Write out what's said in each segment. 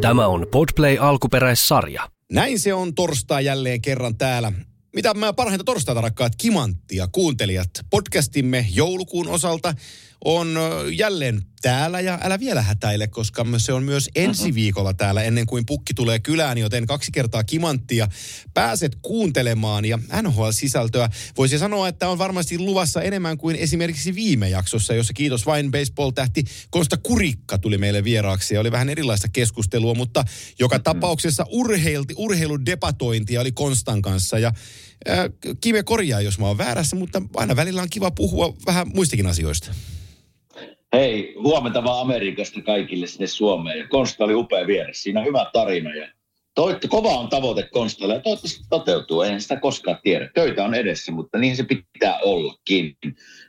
Tämä on Podplay alkuperäissarja. Näin se on torstai jälleen kerran täällä. Mitä mä parhainta torstaita rakkaat kimanttia kuuntelijat. Podcastimme joulukuun osalta on jälleen täällä ja älä vielä hätäile, koska se on myös ensi viikolla täällä ennen kuin pukki tulee kylään, joten kaksi kertaa kimanttia pääset kuuntelemaan ja NHL-sisältöä. Voisi sanoa, että on varmasti luvassa enemmän kuin esimerkiksi viime jaksossa, jossa kiitos vain baseball-tähti Konsta Kurikka tuli meille vieraaksi ja oli vähän erilaista keskustelua, mutta joka tapauksessa urheilti, urheiludebatointia oli Konstan kanssa ja äh, Kime korjaa, jos mä oon väärässä, mutta aina välillä on kiva puhua vähän muistakin asioista. Hei, huomenta vaan Amerikasta kaikille sinne Suomeen. Ja Konsta oli upea vieressä. Siinä on hyvä tarina. Ja toitte, kova on tavoite Konstalle ja toivottavasti toteutuu. Eihän sitä koskaan tiedä. Töitä on edessä, mutta niin se pitää ollakin.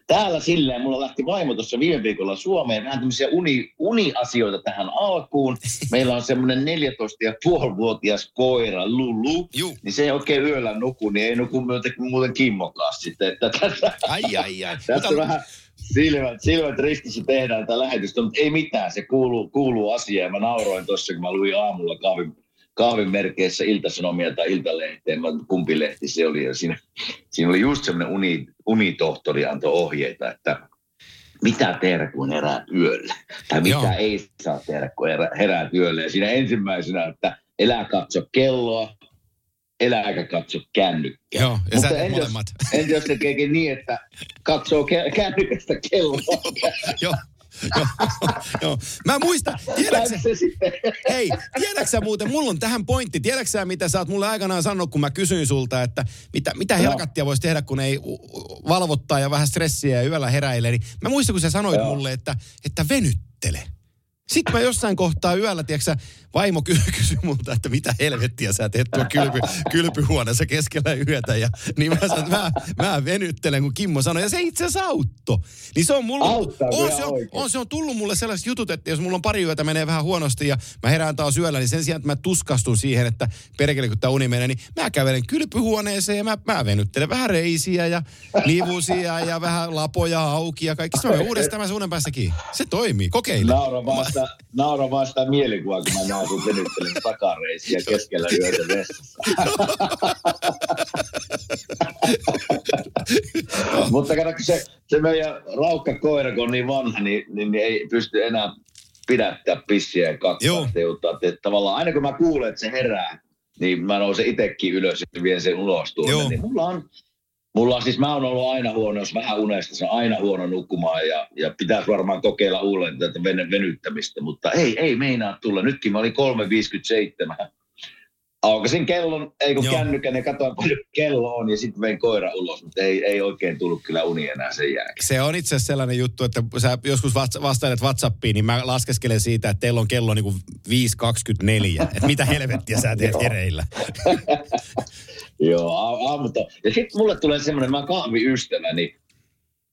Täällä silleen, mulla lähti vaimo tuossa viime viikolla Suomeen. Vähän tämmöisiä uni, uniasioita tähän alkuun. Meillä on semmoinen 14,5-vuotias koira Lulu. Juu. Niin se ei oikein yöllä nuku, niin ei nuku muuten, muuten kimmokaan sitten. Että tässä, Ai, ai, ai. tässä Mutta- vähän silmät, silmät ristissä tehdään tätä lähetystä, mutta ei mitään, se kuuluu, kuuluu asiaan. Mä nauroin tuossa, kun mä luin aamulla kahvin, kahvin merkeissä iltasanomia tai iltalehteen, mä, kumpi lehti se oli. Ja siinä, siinä oli just semmoinen uni, unitohtori antoi ohjeita, että mitä tehdä, kun heräät yöllä. Tai mitä Joo. ei saa tehdä, kun herä- heräät yöllä. Ja siinä ensimmäisenä, että elää katso kelloa, elää eikä katso kännykkää. Joo, ja Mutta en jos, molemmat. en jos tekeekin niin, että katsoo kännykästä kelloa. Joo, joo, joo. Mä muistan, sitten. Hei, tiedätkö sä muuten, mulla on tähän pointti. Tiedätkö sä, mitä sä oot mulle aikanaan sanonut, kun mä kysyin sulta, että mitä, mitä helkattia voisi tehdä, kun ei valvottaa ja vähän stressiä ja yöllä heräilee. Niin mä muistan, kun sä sanoit Joo. mulle, että, että venyttele. Sitten mä jossain kohtaa yöllä, tiedätkö vaimo ky- kysyi multa, että mitä helvettiä sä teet tuo kylpy, kylpyhuoneessa keskellä yötä. Ja, niin mä sanoin, että mä, mä venyttelen, kun Kimmo sanoi. Ja se itse asiassa auttoi. Niin se on mulla, Auttaa on, se on, oikein. on, se on tullut mulle sellaiset jutut, että jos mulla on pari yötä menee vähän huonosti ja mä herään taas yöllä, niin sen sijaan, että mä tuskastun siihen, että perkele kun tää uni menee, niin mä kävelen kylpyhuoneeseen ja mä, mä venyttelen vähän reisiä ja livusia ja vähän lapoja auki ja kaikki. Se on uudestaan mä suunnan päässä kiinni. Se toimii, kokeile. Naura vaan, sitä, naura vaan sitä mielikuvaa, kun mä näen sun venyttelen takareisiä keskellä yötä vessassa. Mutta kato, kun se, se meidän raukka koira, kun on niin vanha, niin, niin, niin ei pysty enää pidättää pissiä ja että tavallaan aina kun mä kuulen, että se herää, niin mä nousen itsekin ylös ja vien sen ulos tuonne. Niin mulla on, mulla on siis, mä oon ollut aina huono, jos vähän unesta, se on aina huono nukkumaan ja, ja pitäisi varmaan kokeilla uudelleen tätä ven- venyttämistä, mutta ei, ei meinaa tulla. Nytkin mä olin 3.57. Aukasin kellon, ei kun Joo. kännykän ja katsoin paljon kello on ja sitten vein koira ulos, mutta ei, ei oikein tullut kyllä uni enää sen jälkeen. Se on itse asiassa sellainen juttu, että sä joskus vasta- vastailet WhatsAppiin, niin mä laskeskelen siitä, että teillä on kello niin kuin 5.24. Että mitä helvettiä sä teet hereillä. Joo, a- aamut on. Ja sitten mulle tulee semmoinen, mä kahviystävä, niin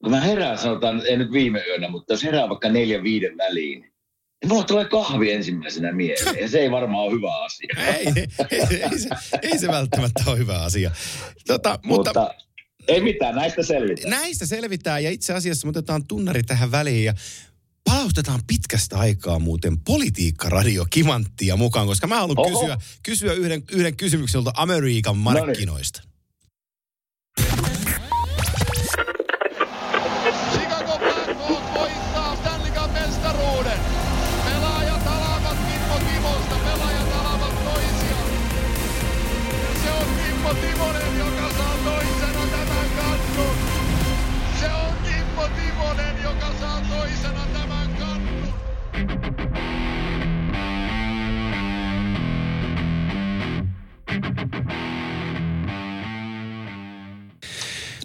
kun mä herään, sanotaan, ei nyt viime yönä, mutta jos herää vaikka neljän viiden väliin, niin mulle tulee kahvi ensimmäisenä mieleen. Ja se ei varmaan ole hyvä asia. Ei, ei, ei, se, ei se välttämättä ole hyvä asia. Tota, mutta, mutta, mutta ei mitään, näistä selvitään. näistä selvitään ja itse asiassa me otetaan tunnari tähän väliin ja palautetaan pitkästä aikaa muuten politiikkaradio Kimanttia mukaan, koska mä haluan Oho. kysyä, kysyä yhden, yhden kysymyksen Amerikan markkinoista. Chicago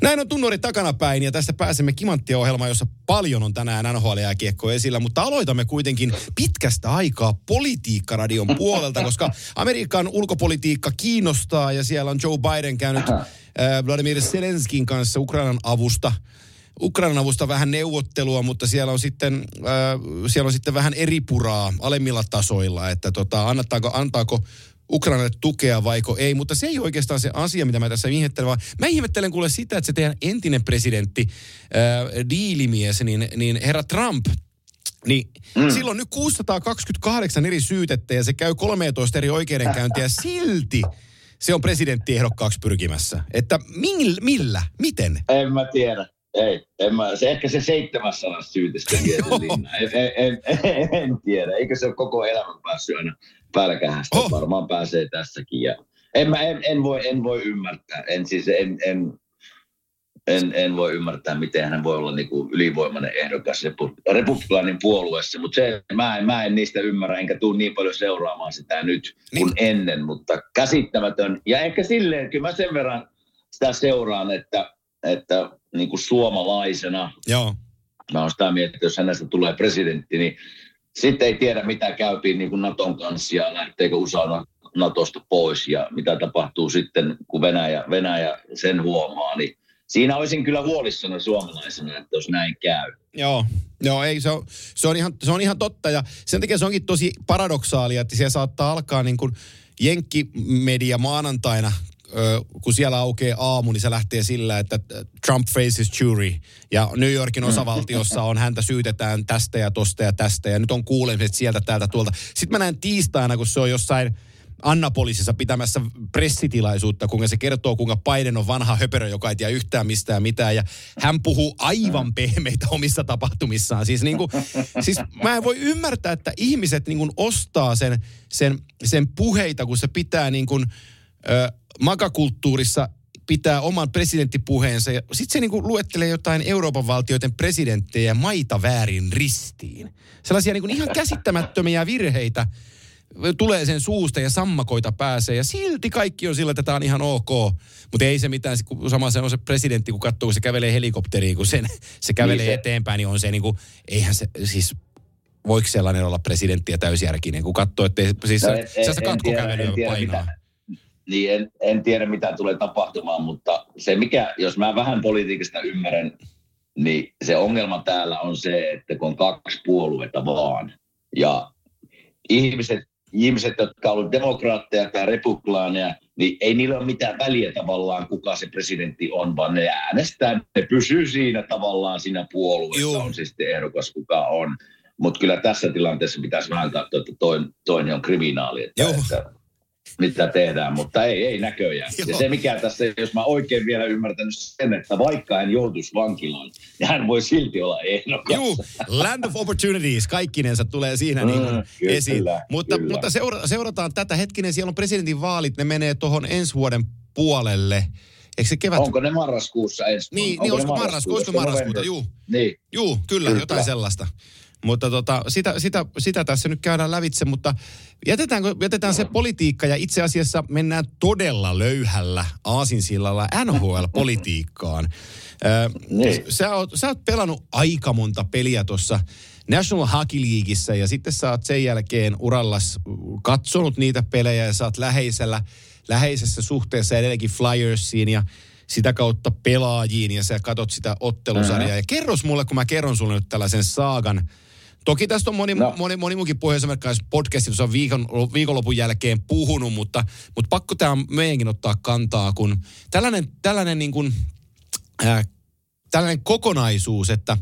Näin on tunnori takanapäin ja tästä pääsemme Kimanttia-ohjelmaan, jossa paljon on tänään nhl kiekko esillä, mutta aloitamme kuitenkin pitkästä aikaa politiikkaradion puolelta, koska Amerikan ulkopolitiikka kiinnostaa ja siellä on Joe Biden käynyt äh, Vladimir Zelenskin kanssa Ukrainan avusta. Ukrainan avusta vähän neuvottelua, mutta siellä on sitten, äh, siellä on sitten vähän eri puraa alemmilla tasoilla, että tota, antaako, antaako Ukrainalle tukea vaiko ei, mutta se ei oikeastaan se asia, mitä mä tässä ihmettelen, vaan mä ihmettelen kuule sitä, että se teidän entinen presidentti, äh, diilimies, niin, niin herra Trump, niin mm. silloin nyt 628 eri syytettä ja se käy 13 eri oikeudenkäyntiä silti se on presidenttiehdokkaaksi pyrkimässä. Että millä, millä, miten? En mä tiedä. Ei, en mä, se ehkä se 700 syytistä en, en, en, en, tiedä. Eikö se ole koko elämän päässyt aina pälkähästä? Oh. Varmaan pääsee tässäkin. Ja en, mä, en, en, voi, en voi ymmärtää. En, siis en, en, en, en voi ymmärtää, miten hän voi olla niin kuin ylivoimainen ehdokas republikaanin puolueessa, mutta se, mä, en, mä en niistä ymmärrä, enkä tule niin paljon seuraamaan sitä nyt kuin niin. ennen, mutta käsittämätön. Ja ehkä silleen, kyllä mä sen verran sitä seuraan, että, että niin kuin suomalaisena, Joo. mä oon sitä mieltä, että jos hänestä tulee presidentti, niin sitten ei tiedä, mitä käypiin niin kuin Naton kanssa ja lähteekö USA Natosta pois ja mitä tapahtuu sitten, kun Venäjä, Venäjä sen huomaa, niin siinä olisin kyllä huolissana suomalaisena, että jos näin käy. Joo, Joo ei, se on, se, on ihan, se on ihan totta ja sen takia se onkin tosi paradoksaalia, että siellä saattaa alkaa niin kuin Jenkkimedia maanantaina kun siellä aukeaa aamu, niin se lähtee sillä, että Trump faces jury. Ja New Yorkin osavaltiossa on häntä syytetään tästä ja tosta ja tästä. Ja nyt on kuulemiset sieltä, täältä, tuolta. Sitten mä näen tiistaina, kun se on jossain Annapolisissa pitämässä pressitilaisuutta, kuinka se kertoo, kuinka Biden on vanha höperö, joka ei tiedä yhtään mistään mitään. Ja hän puhuu aivan pehmeitä omissa tapahtumissaan. Siis, niin kuin, siis mä en voi ymmärtää, että ihmiset niin kuin ostaa sen, sen, sen puheita, kun se pitää niin kuin, ö, makakulttuurissa pitää oman presidenttipuheensa ja sitten se niinku luettelee jotain Euroopan valtioiden presidenttejä maita väärin ristiin. Sellaisia niinku ihan käsittämättömiä virheitä tulee sen suusta ja sammakoita pääsee ja silti kaikki on sillä, että tämä on ihan ok. Mutta ei se mitään, kun sama se on se presidentti, kun katsoo, kun se kävelee helikopteriin, kun sen, se kävelee niin se. eteenpäin, niin on se niinku, eihän se siis voiko sellainen olla presidentti ja täysjärkinen, kun katsoo, että siis no, en, se, se katkokävely painaa. Mitä, niin en, en tiedä mitä tulee tapahtumaan, mutta se mikä, jos mä vähän politiikasta ymmärrän, niin se ongelma täällä on se, että kun on kaksi puoluetta vaan, ja ihmiset, ihmiset jotka ovat demokraatteja tai republikaaneja, niin ei niillä ole mitään väliä tavallaan, kuka se presidentti on, vaan ne äänestää, ne pysyy siinä tavallaan siinä puolueessa, Joo. on siis ehdokas kuka on. Mutta kyllä tässä tilanteessa pitäisi vähän katsoa, että toinen, on kriminaali. Että, Joo. että mitä tehdään, mutta ei, ei näköjään. Joo. Ja se mikä tässä, jos mä oikein vielä ymmärtänyt sen, että vaikka hän joutuisi vankilaan, niin hän voi silti olla ehdokas. Juu, land of opportunities, kaikkinensa tulee siinä mm, niin kuin kyllä, esiin. Mutta, kyllä. mutta seura- seurataan tätä hetkinen, siellä on presidentin vaalit, ne menee tuohon ensi vuoden puolelle. Eikö se kevät... Onko ne marraskuussa ensi Niin, niin olisiko marraskuussa, marraskuuta, juu. Niin. Juu, kyllä, kyllä, jotain sellaista. Mutta tota, sitä, sitä, sitä tässä nyt käydään lävitse, mutta jätetäänkö, jätetään se politiikka ja itse asiassa mennään todella löyhällä aasinsillalla NHL-politiikkaan. niin. sä, oot, sä oot pelannut aika monta peliä tuossa National Hockey Leagueissä ja sitten sä oot sen jälkeen urallas katsonut niitä pelejä ja sä oot läheisellä, läheisessä suhteessa edelleenkin Flyersiin ja sitä kautta pelaajiin ja sä katot sitä ottelusarjaa. Ja kerros mulle, kun mä kerron sulle nyt tällaisen saagan Toki tästä on moni, no. moni, moni muukin pohjois podcastissa on viikon, viikonlopun jälkeen puhunut, mutta, mutta pakko tämä meidänkin ottaa kantaa, kun tällainen, tällainen, niin kuin, äh, tällainen kokonaisuus, että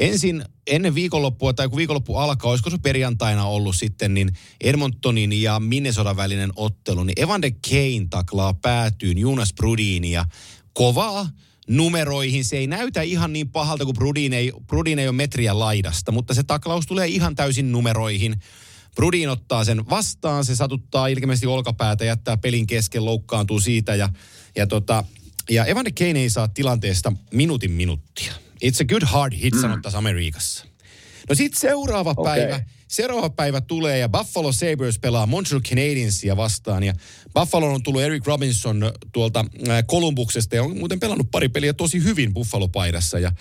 ensin ennen viikonloppua tai kun viikonloppu alkaa, olisiko se perjantaina ollut sitten, niin Edmontonin ja Minnesotan välinen ottelu, niin Evander Kane taklaa päätyyn Jonas Brudini ja kovaa numeroihin. Se ei näytä ihan niin pahalta, kuin Brudin ei, Brudin ei ole metriä laidasta, mutta se taklaus tulee ihan täysin numeroihin. Brudin ottaa sen vastaan, se satuttaa ilmeisesti olkapäätä, jättää pelin kesken, loukkaantuu siitä ja, ja, tota, ja Evander Kane ei saa tilanteesta minuutin minuuttia. It's a good hard hit, mm. sanottaisiin Amerikassa. No sitten seuraava okay. päivä, seuraava päivä tulee ja Buffalo Sabres pelaa Montreal Canadiensia vastaan. Ja Buffalo on tullut Eric Robinson tuolta Kolumbuksesta ja on muuten pelannut pari peliä tosi hyvin Buffalo-paidassa. Ja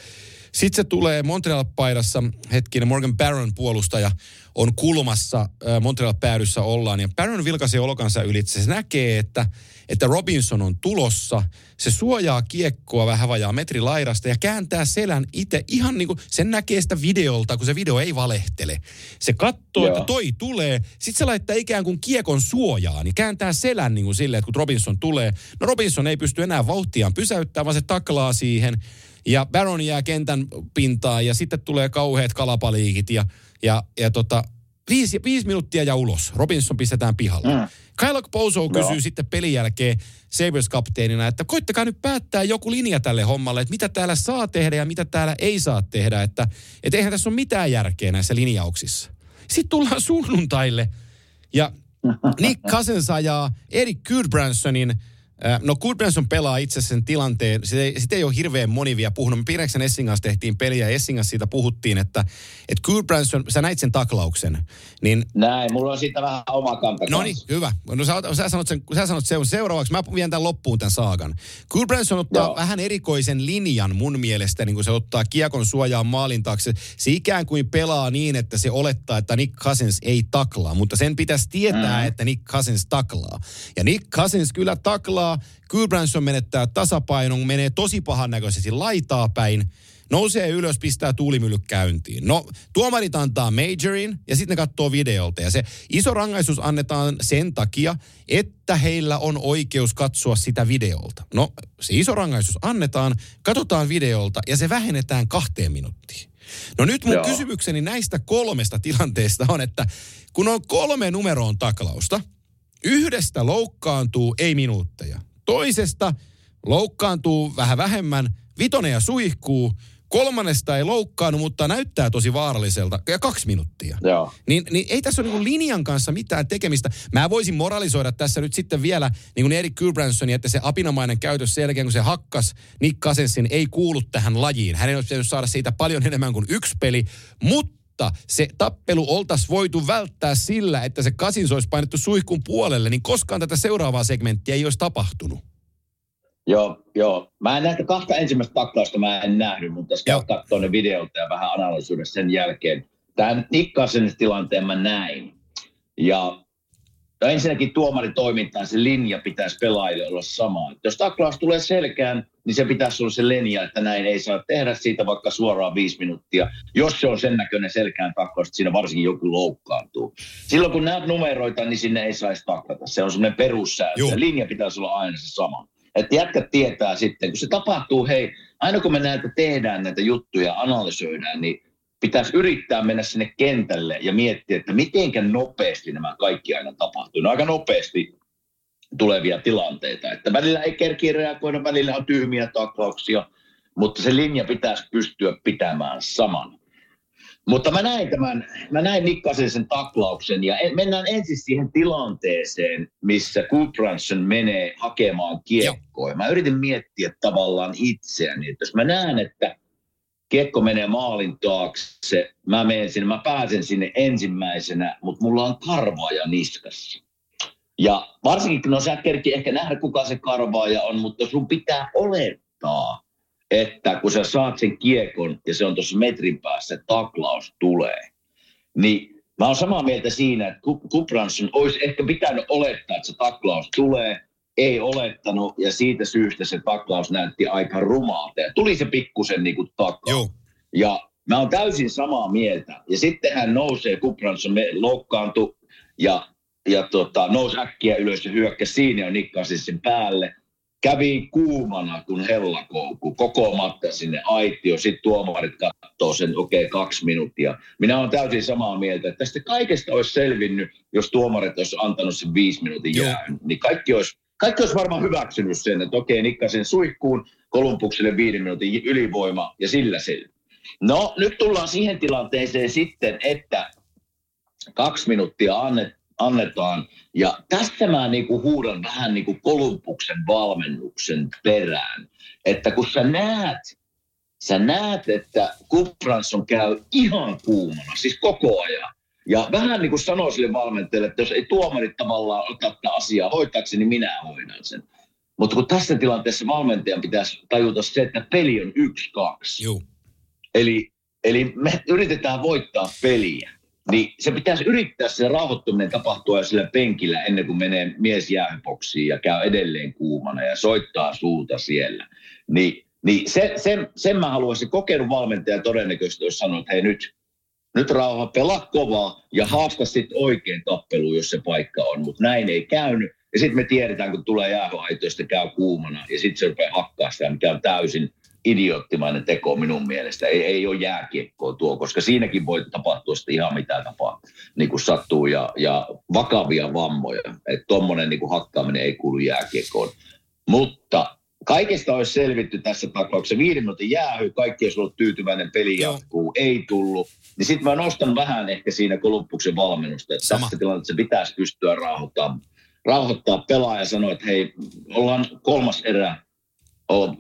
sitten se tulee Montreal-paidassa, hetkinen, Morgan Barron puolustaja on kulmassa, Montreal-päädyssä ollaan. Ja Barron vilkaisee olokansa ylitse. Se näkee, että, että Robinson on tulossa. Se suojaa kiekkoa vähän vajaa metri laidasta ja kääntää selän itse ihan niin kuin sen näkee sitä videolta, kun se video ei valehtele. Se katsoo, Joo. että toi tulee. Sitten se laittaa ikään kuin kiekon suojaan niin kääntää selän niin kuin silleen, että kun Robinson tulee. No Robinson ei pysty enää vauhtiaan pysäyttämään, vaan se taklaa siihen ja Baron jää kentän pintaan ja sitten tulee kauheat kalapaliikit ja, ja, ja tota, viisi, viisi minuuttia ja ulos. Robinson pistetään pihalle. Mm. Kyle Poso kysyy no. sitten pelin jälkeen Sabres-kapteenina, että koittakaa nyt päättää joku linja tälle hommalle, että mitä täällä saa tehdä ja mitä täällä ei saa tehdä. Että, että eihän tässä ole mitään järkeä näissä linjauksissa. Sitten tullaan sunnuntaille ja Nick Cousins ajaa Erik Goodbransonin No Goodbranson pelaa itse sen tilanteen. Sitä ei, sitä ei ole hirveän moni vielä puhunut. Me Pireksen Essin kanssa tehtiin peliä ja Essin kanssa siitä puhuttiin, että, että Goodbranson, sä näit sen taklauksen. Niin, Näin, mulla on siitä vähän oma kanta No niin, hyvä. No sä, sä, sanot sen, sä sanot sen seuraavaksi. Mä vien tämän loppuun tämän saagan. Goodbranson ottaa Joo. vähän erikoisen linjan mun mielestä, niin kun se ottaa kiekon suojaan maalin taakse. Se ikään kuin pelaa niin, että se olettaa, että Nick Cousins ei taklaa, mutta sen pitäisi tietää, mm. että Nick Cousins taklaa. Ja Nick Cousins kyllä taklaa laitaa. Gulbranson menettää tasapainon, menee tosi pahan näköisesti laitaa päin. Nousee ylös, pistää tuulimylly käyntiin. No, tuomarit antaa majorin ja sitten ne katsoo videolta. Ja se iso rangaistus annetaan sen takia, että heillä on oikeus katsoa sitä videolta. No, se iso rangaistus annetaan, katsotaan videolta ja se vähennetään kahteen minuuttiin. No nyt mun Joo. kysymykseni näistä kolmesta tilanteesta on, että kun on kolme numeroon taklausta – Yhdestä loukkaantuu ei minuutteja. Toisesta loukkaantuu vähän vähemmän. Vitonen ja suihkuu. Kolmannesta ei loukkaannut, mutta näyttää tosi vaaralliselta. Ja kaksi minuuttia. Joo. Niin, niin ei tässä ole niin linjan kanssa mitään tekemistä. Mä voisin moralisoida tässä nyt sitten vielä niin kuin Erik Gulbranson, että se apinamainen käytös sen jälkeen, kun se hakkas Nick Cousinsin, ei kuulu tähän lajiin. Hänen olisi pitänyt saada siitä paljon enemmän kuin yksi peli, mutta mutta se tappelu oltaisiin voitu välttää sillä, että se Kasins olisi painettu suihkun puolelle, niin koskaan tätä seuraavaa segmenttiä ei olisi tapahtunut. Joo, joo. Mä en näitä kahta ensimmäistä taklausta mä en nähnyt, mutta jos katsoa ne videolta ja vähän analysoida sen jälkeen. Tämän Nikkasen tilanteen mä näin. Ja No ensinnäkin tuomaritoimintaan se linja pitäisi pelaajille olla sama. Jos taklaus tulee selkään, niin se pitäisi olla se linja, että näin ei saa tehdä siitä vaikka suoraan viisi minuuttia. Jos se on sen näköinen selkään taklaus, että siinä varsinkin joku loukkaantuu. Silloin kun näet numeroita, niin sinne ei saisi taklata. Se on semmoinen perussääntö. Linja pitäisi olla aina se sama. Että jätkät tietää sitten, kun se tapahtuu, hei, aina kun me näitä tehdään näitä juttuja, analysoidaan, niin pitäisi yrittää mennä sinne kentälle ja miettiä, että mitenkä nopeasti nämä kaikki aina tapahtuu. No aika nopeasti tulevia tilanteita. Että välillä ei kerki reagoida, välillä on tyhmiä taklauksia, mutta se linja pitäisi pystyä pitämään saman. Mutta mä näin tämän, mä näin Nikkasen sen taklauksen ja mennään ensin siihen tilanteeseen, missä Goodbranson menee hakemaan kiekkoa. Mä yritin miettiä tavallaan itseäni, että jos mä näen, että kiekko menee maalin taakse, mä menen sinne, mä pääsen sinne ensimmäisenä, mutta mulla on karvaaja niskassa. Ja varsinkin, no sä kerki ehkä nähdä, kuka se karvaaja on, mutta sun pitää olettaa, että kun sä saat sen kiekon ja se on tuossa metrin päässä, taklaus tulee, niin mä oon samaa mieltä siinä, että Kupransson olisi ehkä pitänyt olettaa, että se taklaus tulee, ei olettanut ja siitä syystä se taklaus näytti aika rumalta. Ja tuli se pikkusen niin kuin taklaus. Ja mä oon täysin samaa mieltä. Ja sitten hän nousee, Kupransson loukkaantui ja, ja tota, nousi äkkiä ylös ja hyökkäsi siinä ja nikkasi sen päälle. Kävi kuumana kuin hellakouku, koko matka sinne aitio. Sitten tuomarit katsoo sen, okei, okay, kaksi minuuttia. Minä olen täysin samaa mieltä, että tästä kaikesta olisi selvinnyt, jos tuomarit olisi antanut sen viisi minuutin jään. Niin kaikki olisi kaikki olisi varmaan hyväksynyt sen, että okei, nikkasin suihkuun, Kolumbukselle viiden minuutin ylivoima ja sillä se. No, nyt tullaan siihen tilanteeseen sitten, että kaksi minuuttia annet, annetaan. Ja tästä mä niinku huudan vähän niin kuin Kolumbuksen valmennuksen perään. Että kun sä näet, sä näet, että Kupransson käy ihan kuumana, siis koko ajan. Ja vähän niin kuin sanoi sille valmentajalle, että jos ei tuomarit tavallaan ota tätä asiaa hoitaakseni, niin minä hoidan sen. Mutta kun tässä tilanteessa valmentajan pitäisi tajuta se, että peli on yksi, kaksi. Eli, eli me yritetään voittaa peliä. Niin se pitäisi yrittää se rauhoittuminen tapahtua jo sillä penkillä ennen kuin menee mies jäähypoksiin ja käy edelleen kuumana ja soittaa suuta siellä. Niin, niin se, sen, sen mä haluaisin kokenut valmentaja todennäköisesti, jos sanoo, että hei nyt, nyt rauha, pelaa kovaa ja haasta sitten oikein tappeluun, jos se paikka on. Mutta näin ei käynyt. Ja sitten me tiedetään, kun tulee jäähyaitoista, käy kuumana ja sitten se rupeaa hakkaa sitä, mikä on täysin idioottimainen teko minun mielestä. Ei, ei ole jääkiekkoa tuo, koska siinäkin voi tapahtua sitten ihan mitä tapaa, niin kuin sattuu ja, ja vakavia vammoja. Että tuommoinen niin hakkaaminen ei kuulu jääkiekkoon. Mutta kaikesta olisi selvitty tässä tapauksessa. Viiden minuutin jäähy, kaikki olisi ollut tyytyväinen, peli jatkuu, ei tullut. Niin sitten mä nostan vähän ehkä siinä Kolumbuksen valmennusta, että Sama. tässä tilanteessa pitäisi pystyä rauhoittamaan, rauhoittaa pelaaja ja sanoa, että hei, ollaan kolmas erä,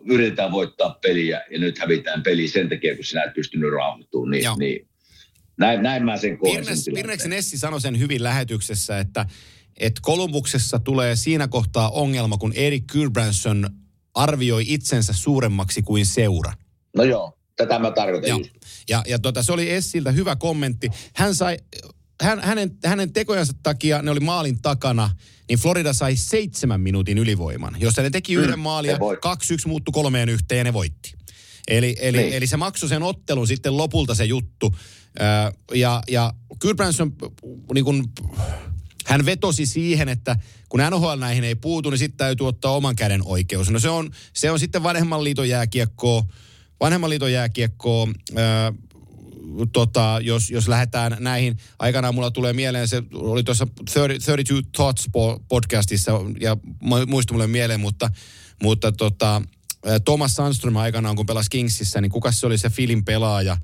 yritetään voittaa peliä ja nyt hävitään peli sen takia, kun sinä et pystynyt rauhoittumaan. Niin, Joo. niin näin, näin mä sen koen sen Pirnes. Pirneksen Essi sanoi sen hyvin lähetyksessä, että, että Kolumbuksessa tulee siinä kohtaa ongelma, kun Erik Kyrbranson arvioi itsensä suuremmaksi kuin seura. No joo, tätä mä tarkoitan Joo. just. Ja, ja tota, se oli Essiltä hyvä kommentti. Hän sai, hän, hänen, hänen tekojansa takia, ne oli maalin takana, niin Florida sai seitsemän minuutin ylivoiman. Jos ne teki yhden maalin ja kaksi yksi muuttui kolmeen yhteen ja ne voitti. Eli, eli, Niin. eli se maksoi sen ottelun sitten lopulta se juttu. Ja, ja Kyrbranson, niin kun, hän vetosi siihen, että kun NHL näihin ei puutu, niin sitten täytyy ottaa oman käden oikeus. No se on, se on sitten vanhemman liiton jääkiekkoa, vanhemman liiton jääkiekkoa, tota, jos, jos lähdetään näihin, aikanaan mulla tulee mieleen, se oli tuossa 30, 32 Thoughts po- podcastissa ja mu- muistui mulle mieleen, mutta, mutta tota, Thomas Sandström aikanaan, kun pelasi Kingsissä, niin kuka se oli se Filin pelaaja,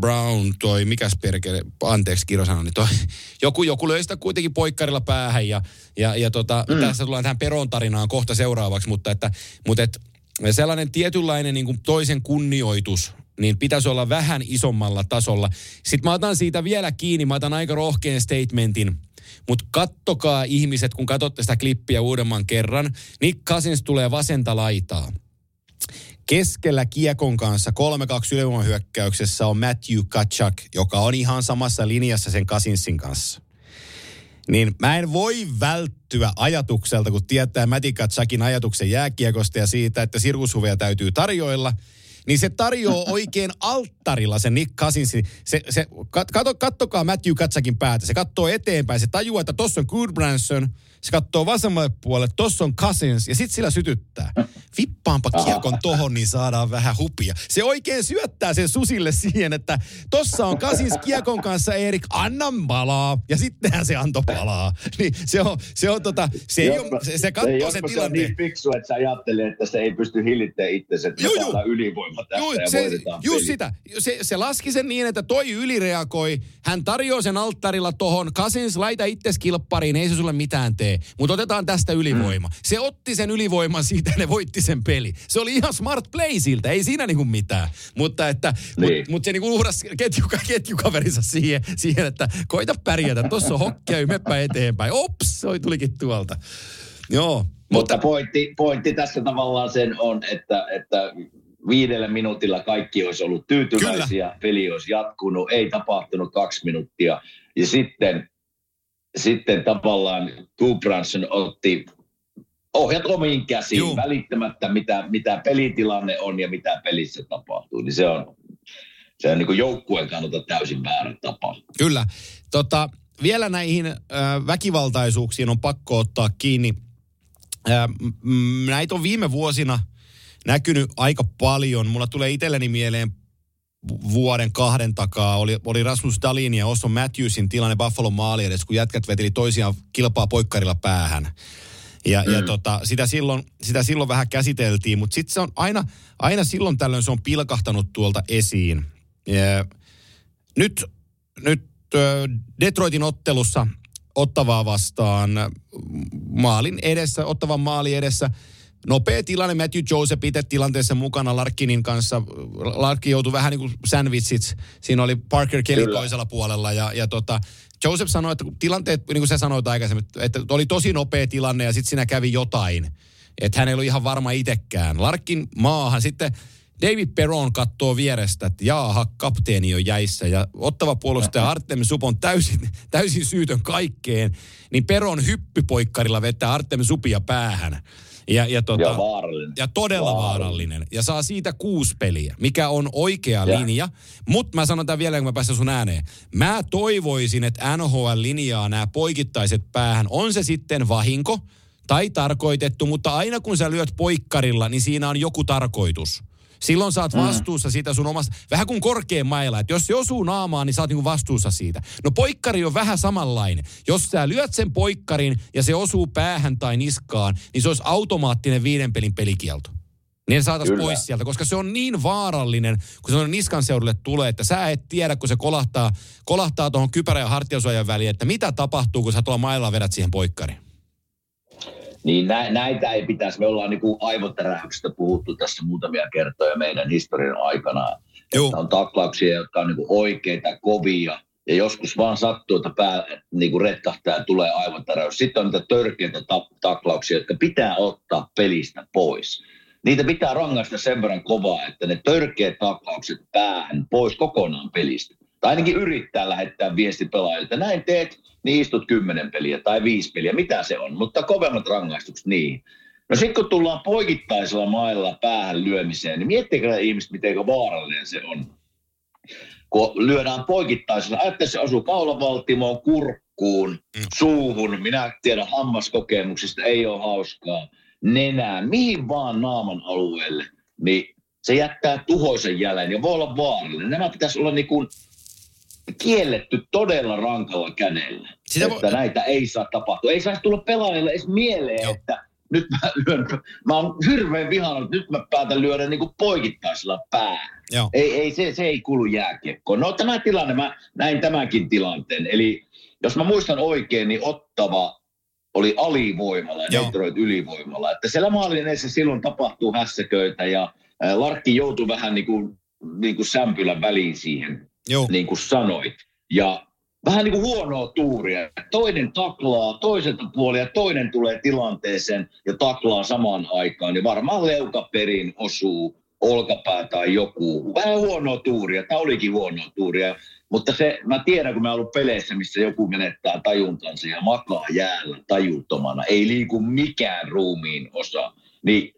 Brown, toi, mikäs perkele, anteeksi kirjosanani, toi, joku, joku löi sitä kuitenkin poikkarilla päähän ja, ja, ja tota, mm. tässä tullaan tähän Peron tarinaan kohta seuraavaksi, mutta että, mutta et, sellainen tietynlainen niin kuin toisen kunnioitus, niin pitäisi olla vähän isommalla tasolla. Sitten mä otan siitä vielä kiinni, mä otan aika rohkean statementin, mutta kattokaa ihmiset, kun katsotte sitä klippiä uudemman kerran, Nick Cousins tulee vasenta laitaa. Keskellä kiekon kanssa 3-2 ylivoimahyökkäyksessä on Matthew Kachak, joka on ihan samassa linjassa sen Cousinsin kanssa. Niin mä en voi välttyä ajatukselta, kun tietää Matti Katsakin ajatuksen jääkiekosta ja siitä, että sirkushuveja täytyy tarjoilla. Niin se tarjoaa oikein alttarilla se Nick Cousinsin. Se, se, kat, kato, kattokaa Matthew Katsakin päätä. Se katsoo eteenpäin. Se tajuaa, että tossa on Goodbranson. Se katsoo vasemmalle puolelle. Tossa on Cousins. Ja sit sillä sytyttää. Vippaanpa kiekon tohon, niin saadaan vähän hupia. Se oikein syöttää sen susille siihen, että tossa on Cousins kiekon kanssa Erik, anna palaa. Ja sittenhän se antoi palaa. Niin se on, se on tota, se, ei ole, se, se katsoo Joskus sen se on niin fiksu, että sä ajattelee, että se ei pysty hillittämään itsensä, että Joo, saadaan ylivoima tästä Joo, ja se, just sitä. Se, se laski sen niin, että toi ylireagoi. Hän tarjoaa sen alttarilla tohon. Cousins, laita itses kilppariin, ei se sulle mitään tee. Mutta otetaan tästä ylivoima. Se otti sen ylivoiman siitä ne voitti sen peli. Se oli ihan smart play siltä, ei siinä niinku mitään. Mutta että, Niin. mut, mut se niinku uhras ketjuka, ketjukaverinsa siihen, siihen, että koita pärjätä. Tuossa on hokkia, meppä eteenpäin. Ops, se tulikin tuolta. Joo, Mutta pointti, pointti tässä tavallaan sen on, että, että viidellä minuutilla kaikki olisi ollut tyytyväisiä, Kyllä. peli olisi jatkunut, ei tapahtunut kaksi minuuttia. Ja sitten, sitten tavallaan Goobranson otti ohjat omiin käsiin, Juu. Välittämättä mitä, mitä pelitilanne on ja mitä pelissä tapahtuu. Niin se on, se on niin kuin joukkueen kannalta täysin väärä tapa. Kyllä. Tota, vielä näihin äh, väkivaltaisuuksiin on pakko ottaa kiinni. Äh, näitä on viime vuosina näkynyt aika paljon. Mulla tulee itselleni mieleen vuoden kahden takaa oli, oli Rasmus Dalin ja Osson Matthewsin tilanne Buffalo maali edes, kun jätkät veteli toisiaan kilpaa poikkarilla päähän. Ja, mm. ja tota, sitä, silloin, sitä silloin vähän käsiteltiin, mutta sitten se on aina, aina silloin tällöin se on pilkahtanut tuolta esiin. Ja nyt, nyt Detroitin ottelussa Ottavaa vastaan maalin edessä, Ottavan maali edessä nopea tilanne, Matthew Joseph itse tilanteessa mukana Larkinin kanssa. Larkin joutui vähän niin kuin sandwichit. Siinä oli Parker Kelly Kyllä. toisella puolella ja, ja tota, Joseph sanoi, että tilanteet, niin kuin sä sanoit aikaisemmin, että oli tosi nopea tilanne ja sitten siinä kävi jotain. Että hän ei ollut ihan varma itsekään. Larkin maahan sitten David Peron katsoo vierestä, että jaaha, kapteeni on jäissä ja ottava puolustaja Artem Sup on täysin, täysin syytön kaikkeen, niin Peron hyppypoikkarilla vetää Artem Supia päähän. Ja, ja, tota, Ja vaarallinen. ja todella Vaarallinen. vaarallinen. Ja saa siitä kuusi peliä, mikä on oikea Ja. linja. Mutta mä sanon tämän vielä, kun mä pääsen sun ääneen. Mä toivoisin, että NHL linjaa nämä poikittaiset päähän. On se sitten vahinko tai tarkoitettu, mutta aina kun sä lyöt poikkarilla, niin siinä on joku tarkoitus. Silloin sä oot vastuussa siitä sun omasta, vähän kuin korkean mailla, että jos se osuu naamaan, niin sä oot niinku vastuussa siitä. No poikkari on vähän samanlainen. Jos sä lyöt sen poikkarin ja se osuu päähän tai niskaan, niin se olisi automaattinen viiden pelin pelikielto. Niin saataisiin pois sieltä, koska se on niin vaarallinen, kun se on niskan seudulle tulee, että sä et tiedä, kun se kolahtaa, kolahtaa tuohon kypärä- ja hartiasuojan väliin, että mitä tapahtuu, kun sä tuolla mailla vedät siihen poikkariin. Niin nä, näitä ei pitäisi. Me ollaan niin aivotärähyksestä puhuttu tässä muutamia kertoja meidän historian aikana. Joo. Että on taklauksia, jotka on niin oikeita, kovia. Ja joskus vaan sattuu, että pää niin kuin retkahtaa ja tulee aivotäräys. Sitten on niitä törkeitä ta- taklauksia, jotka pitää ottaa pelistä pois. Niitä pitää rangaista sen verran kovaa, että ne törkeät taklaukset päähän pois kokonaan pelistä. Tai ainakin yrittää lähettää viesti pelaajille, että näin teet, niin istut kymmenen peliä tai viisi peliä, mitä se on. Mutta kovemmat rangaistukset niihin. No sitten kun tullaan poikittaisella mailla päähän lyömiseen, niin miettikää ihmiset, miten vaarallinen se on. Kun lyödään poikittaisella, että se osuu kaulavaltimoon, kurkkuun, suuhun, minä tiedän hammaskokemuksista, ei ole hauskaa, nenään, mihin vaan naaman alueelle, niin se jättää tuhoisen jäljen ja voi olla vaarallinen. Nämä pitäisi olla niin kuin kielletty todella rankalla kädellä, Sitä voi- että näitä ei saa tapahtua. Ei saisi tulla pelaajille edes mieleen, Joo. että nyt mä lyön, mä oon hirveän vihannut, että nyt mä päätän lyödä niin kuin poikittaisella päähän. Joo. Ei, ei se, se ei kuulu jääkiekkoon. No tämä tilanne, mä näin tämänkin tilanteen. Eli jos mä muistan oikein, niin Ottava oli alivoimalla ja. Detroit ylivoimalla. Että siellä maalin edessä silloin tapahtuu hässäköitä ja Larkki joutui vähän niin kuin, niin kuin sämpylän väliin siihen, Joo. niin kuin sanoit. Ja vähän niin kuin huonoa tuuria. Toinen taklaa toiselta puolelta ja toinen tulee tilanteeseen ja taklaa samaan aikaan. Ja varmaan leukaperin osuu olkapää tai joku. Vähän huonoa tuuria. Tämä olikin huonoa tuuria. Mutta se, mä tiedän, kun mä ollut peleissä, missä joku menettää tajuntansa ja makaa jäällä tajuttomana. Ei liiku mikään ruumiin osa. Niin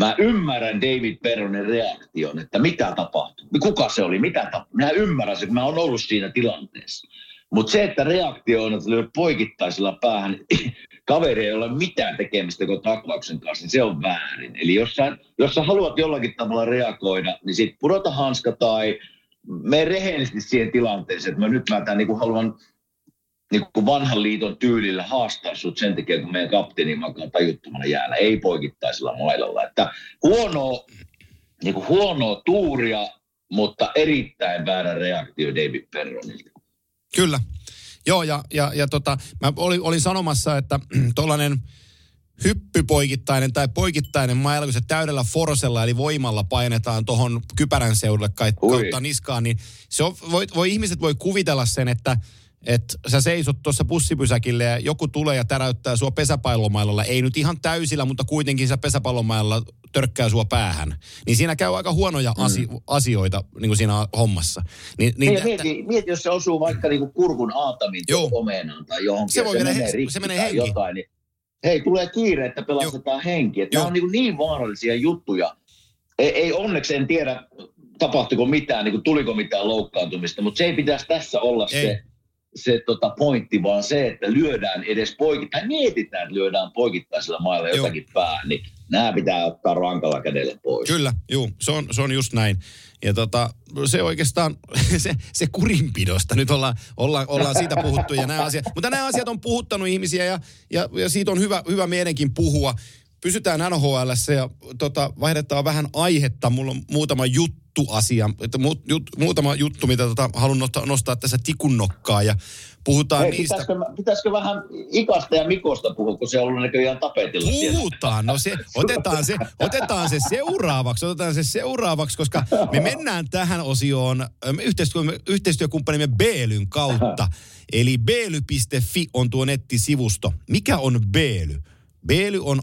mä ymmärrän David Perronen reaktion, että mitä tapahtui. Kuka se oli, mitä tapahtui. Mä ymmärrän se, kun mä oon ollut siinä tilanteessa. Mutta se, että reaktio on, että poikittaisella päähän, kaveri ei ole mitään tekemistä kuin taklauksen kanssa, niin se on väärin. Eli jos sä, jos sä haluat jollakin tavalla reagoida, niin sit pudota hanska tai mene rehellisesti siihen tilanteeseen, että mä nyt mä tämän, niin haluan niin kuin vanhan liiton tyylillä haastaa sut sen takia, kun meidän kapteeni makaa tajuttomana jäällä, ei poikittaisella mailalla. Että huonoa, niin kuin huonoa tuuria, mutta erittäin väärä reaktio David Perronilta. Kyllä. Joo, ja, ja, ja tota, mä olin, olin sanomassa, että tuollainen hyppypoikittainen tai poikittainen mailla, kun se täydellä forsella eli voimalla painetaan tuohon kypärän seudulle kai, Ui. kautta niskaan, niin se on, voi, voi, ihmiset voi kuvitella sen, että että sä seisot tuossa bussipysäkille ja joku tulee ja täräyttää sua pesäpallomailalla. Ei nyt ihan täysillä, mutta kuitenkin se pesäpallomailalla törkkää sua päähän. Niin siinä käy aika huonoja asi- asioita niin kuin siinä hommassa. Niin, niin, Niin, mieti, mieti, jos se osuu vaikka niinku kurkun aatamiin Joo. tuohon omenaan tai johonkin. Se voi mennä he- rikki se menee henki. Jotain, niin, hei, tulee kiire, että pelastetaan henki. Että Joo. nämä on niin, niin vaarallisia juttuja. Ei, ei onneksi en tiedä, tapahtuiko mitään, niin kuin tuliko mitään loukkaantumista, mutta se ei pitäisi tässä olla Ei. se, se tota pointti, vaan se, että lyödään edes poikittain, mietitään, että lyödään poikittaisella mailla jotakin päähän, niin nämä pitää ottaa rankalla kädellä pois. Kyllä, juu, se on, se on just näin. Ja tota, se oikeastaan, se, se kurinpidosta, nyt ollaan, ollaan, ollaan siitä puhuttu ja nämä asiat. Mutta nämä asiat on puhuttanut ihmisiä ja, ja, ja siitä on hyvä, hyvä meidänkin puhua. Pysytään NHL ja tota, vaihdetaan vähän aihetta. Mulla on muutama juttu asia, että mu, jut, muutama juttu, mitä tota, haluan nostaa, nostaa tässä tikunnokkaa ja puhutaan Hei, niistä. pitäisikö, pitäisikö vähän Ikasta ja Mikosta puhua, kun se on ollut näköjään tapetilla siellä? Puhutaan, no se, otetaan se, otetaan se seuraavaksi, otetaan se seuraavaksi, koska me mennään tähän osioon ö, yhteistyö, yhteistyökumppanimme Beelyn kautta. Eli beely.fi on tuo nettisivusto. Mikä on Beely? Beely on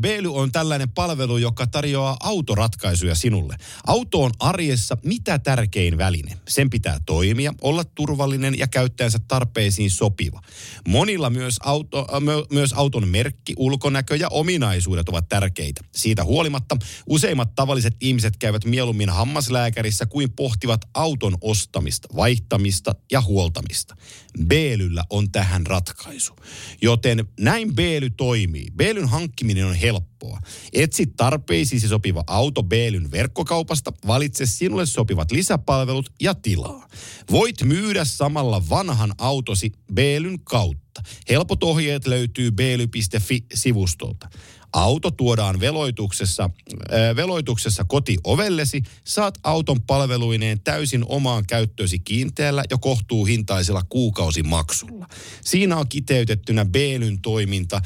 Beely on tällainen palvelu, joka tarjoaa autoratkaisuja sinulle. Auto on arjessa mitä tärkein väline. Sen pitää toimia, olla turvallinen ja käyttäjänsä tarpeisiin sopiva. Monilla myös, auto, myös auton merkki, ulkonäkö ja ominaisuudet ovat tärkeitä. Siitä huolimatta useimmat tavalliset ihmiset käyvät mieluummin hammaslääkärissä kuin pohtivat auton ostamista, vaihtamista ja huoltamista. Beelyllä on tähän ratkaisu. Joten näin Beely toimii. Beelyn hankkiminen on helppoa. Etsi tarpeisiisi sopiva auto Beelyn verkkokaupasta, valitse sinulle sopivat lisäpalvelut ja tilaa. Voit myydä samalla vanhan autosi Beelyn kautta. Helpot ohjeet löytyy beely.fi-sivustolta. Auto tuodaan veloituksessa, äh, veloituksessa kotiovellesi. Saat auton palveluineen täysin omaan käyttöösi kiinteällä ja kohtuuhintaisella kuukausimaksulla. Siinä on kiteytettynä Beelyn toiminta.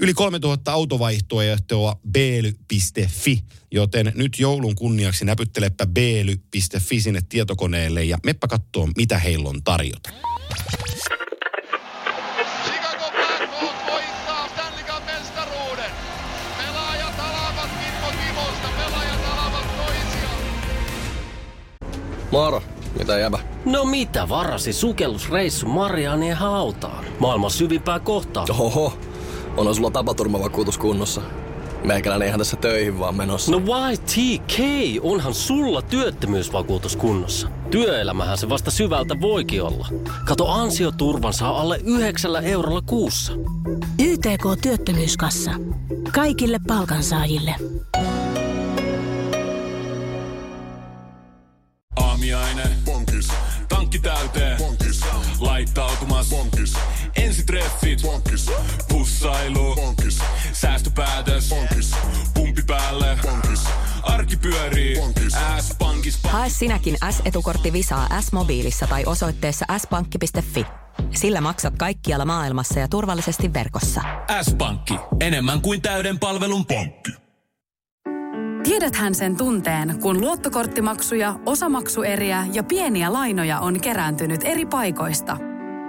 Yli 3000 autovaihtoehtoa beely.fi, joten nyt joulun kunniaksi näpyttelepä beely.fi sinne tietokoneelle ja meppä kattoo, mitä heillä on tarjota. Moro, mitä jäbä? No mitä varasi sukellusreissu Marianien hautaan? Maailman syvimpää kohtaa. Oho, onhan sulla tapaturmavakuutus kunnossa. Meikäläinen ihan tässä töihin vaan menossa. No YTK, onhan sulla työttömyysvakuutus kunnossa. Työelämähän se vasta syvältä voikin olla. Kato ansioturvan saa alle 9 eurolla kuussa. YTK Työttömyyskassa. Kaikille palkansaajille. Aamiaine. Bonkis. Tankki täyteen. Bonkis. Laittautumas. Bonkis. Ensitreffit. Bonkis. Pussailu. Bonkis. Säästöpäätös. Bonkis. Pumpi päälle. Bonkis. Arki pyörii. S-pankis. Hae sinäkin S-etukortti Visaa S-mobiilissa tai osoitteessa s-pankki.fi. Sillä maksat kaikkialla maailmassa ja turvallisesti verkossa. S-pankki. Enemmän kuin täyden palvelun pankki. Tiedäthän sen tunteen, kun luottokorttimaksuja, osamaksueriä ja pieniä lainoja on kerääntynyt eri paikoista.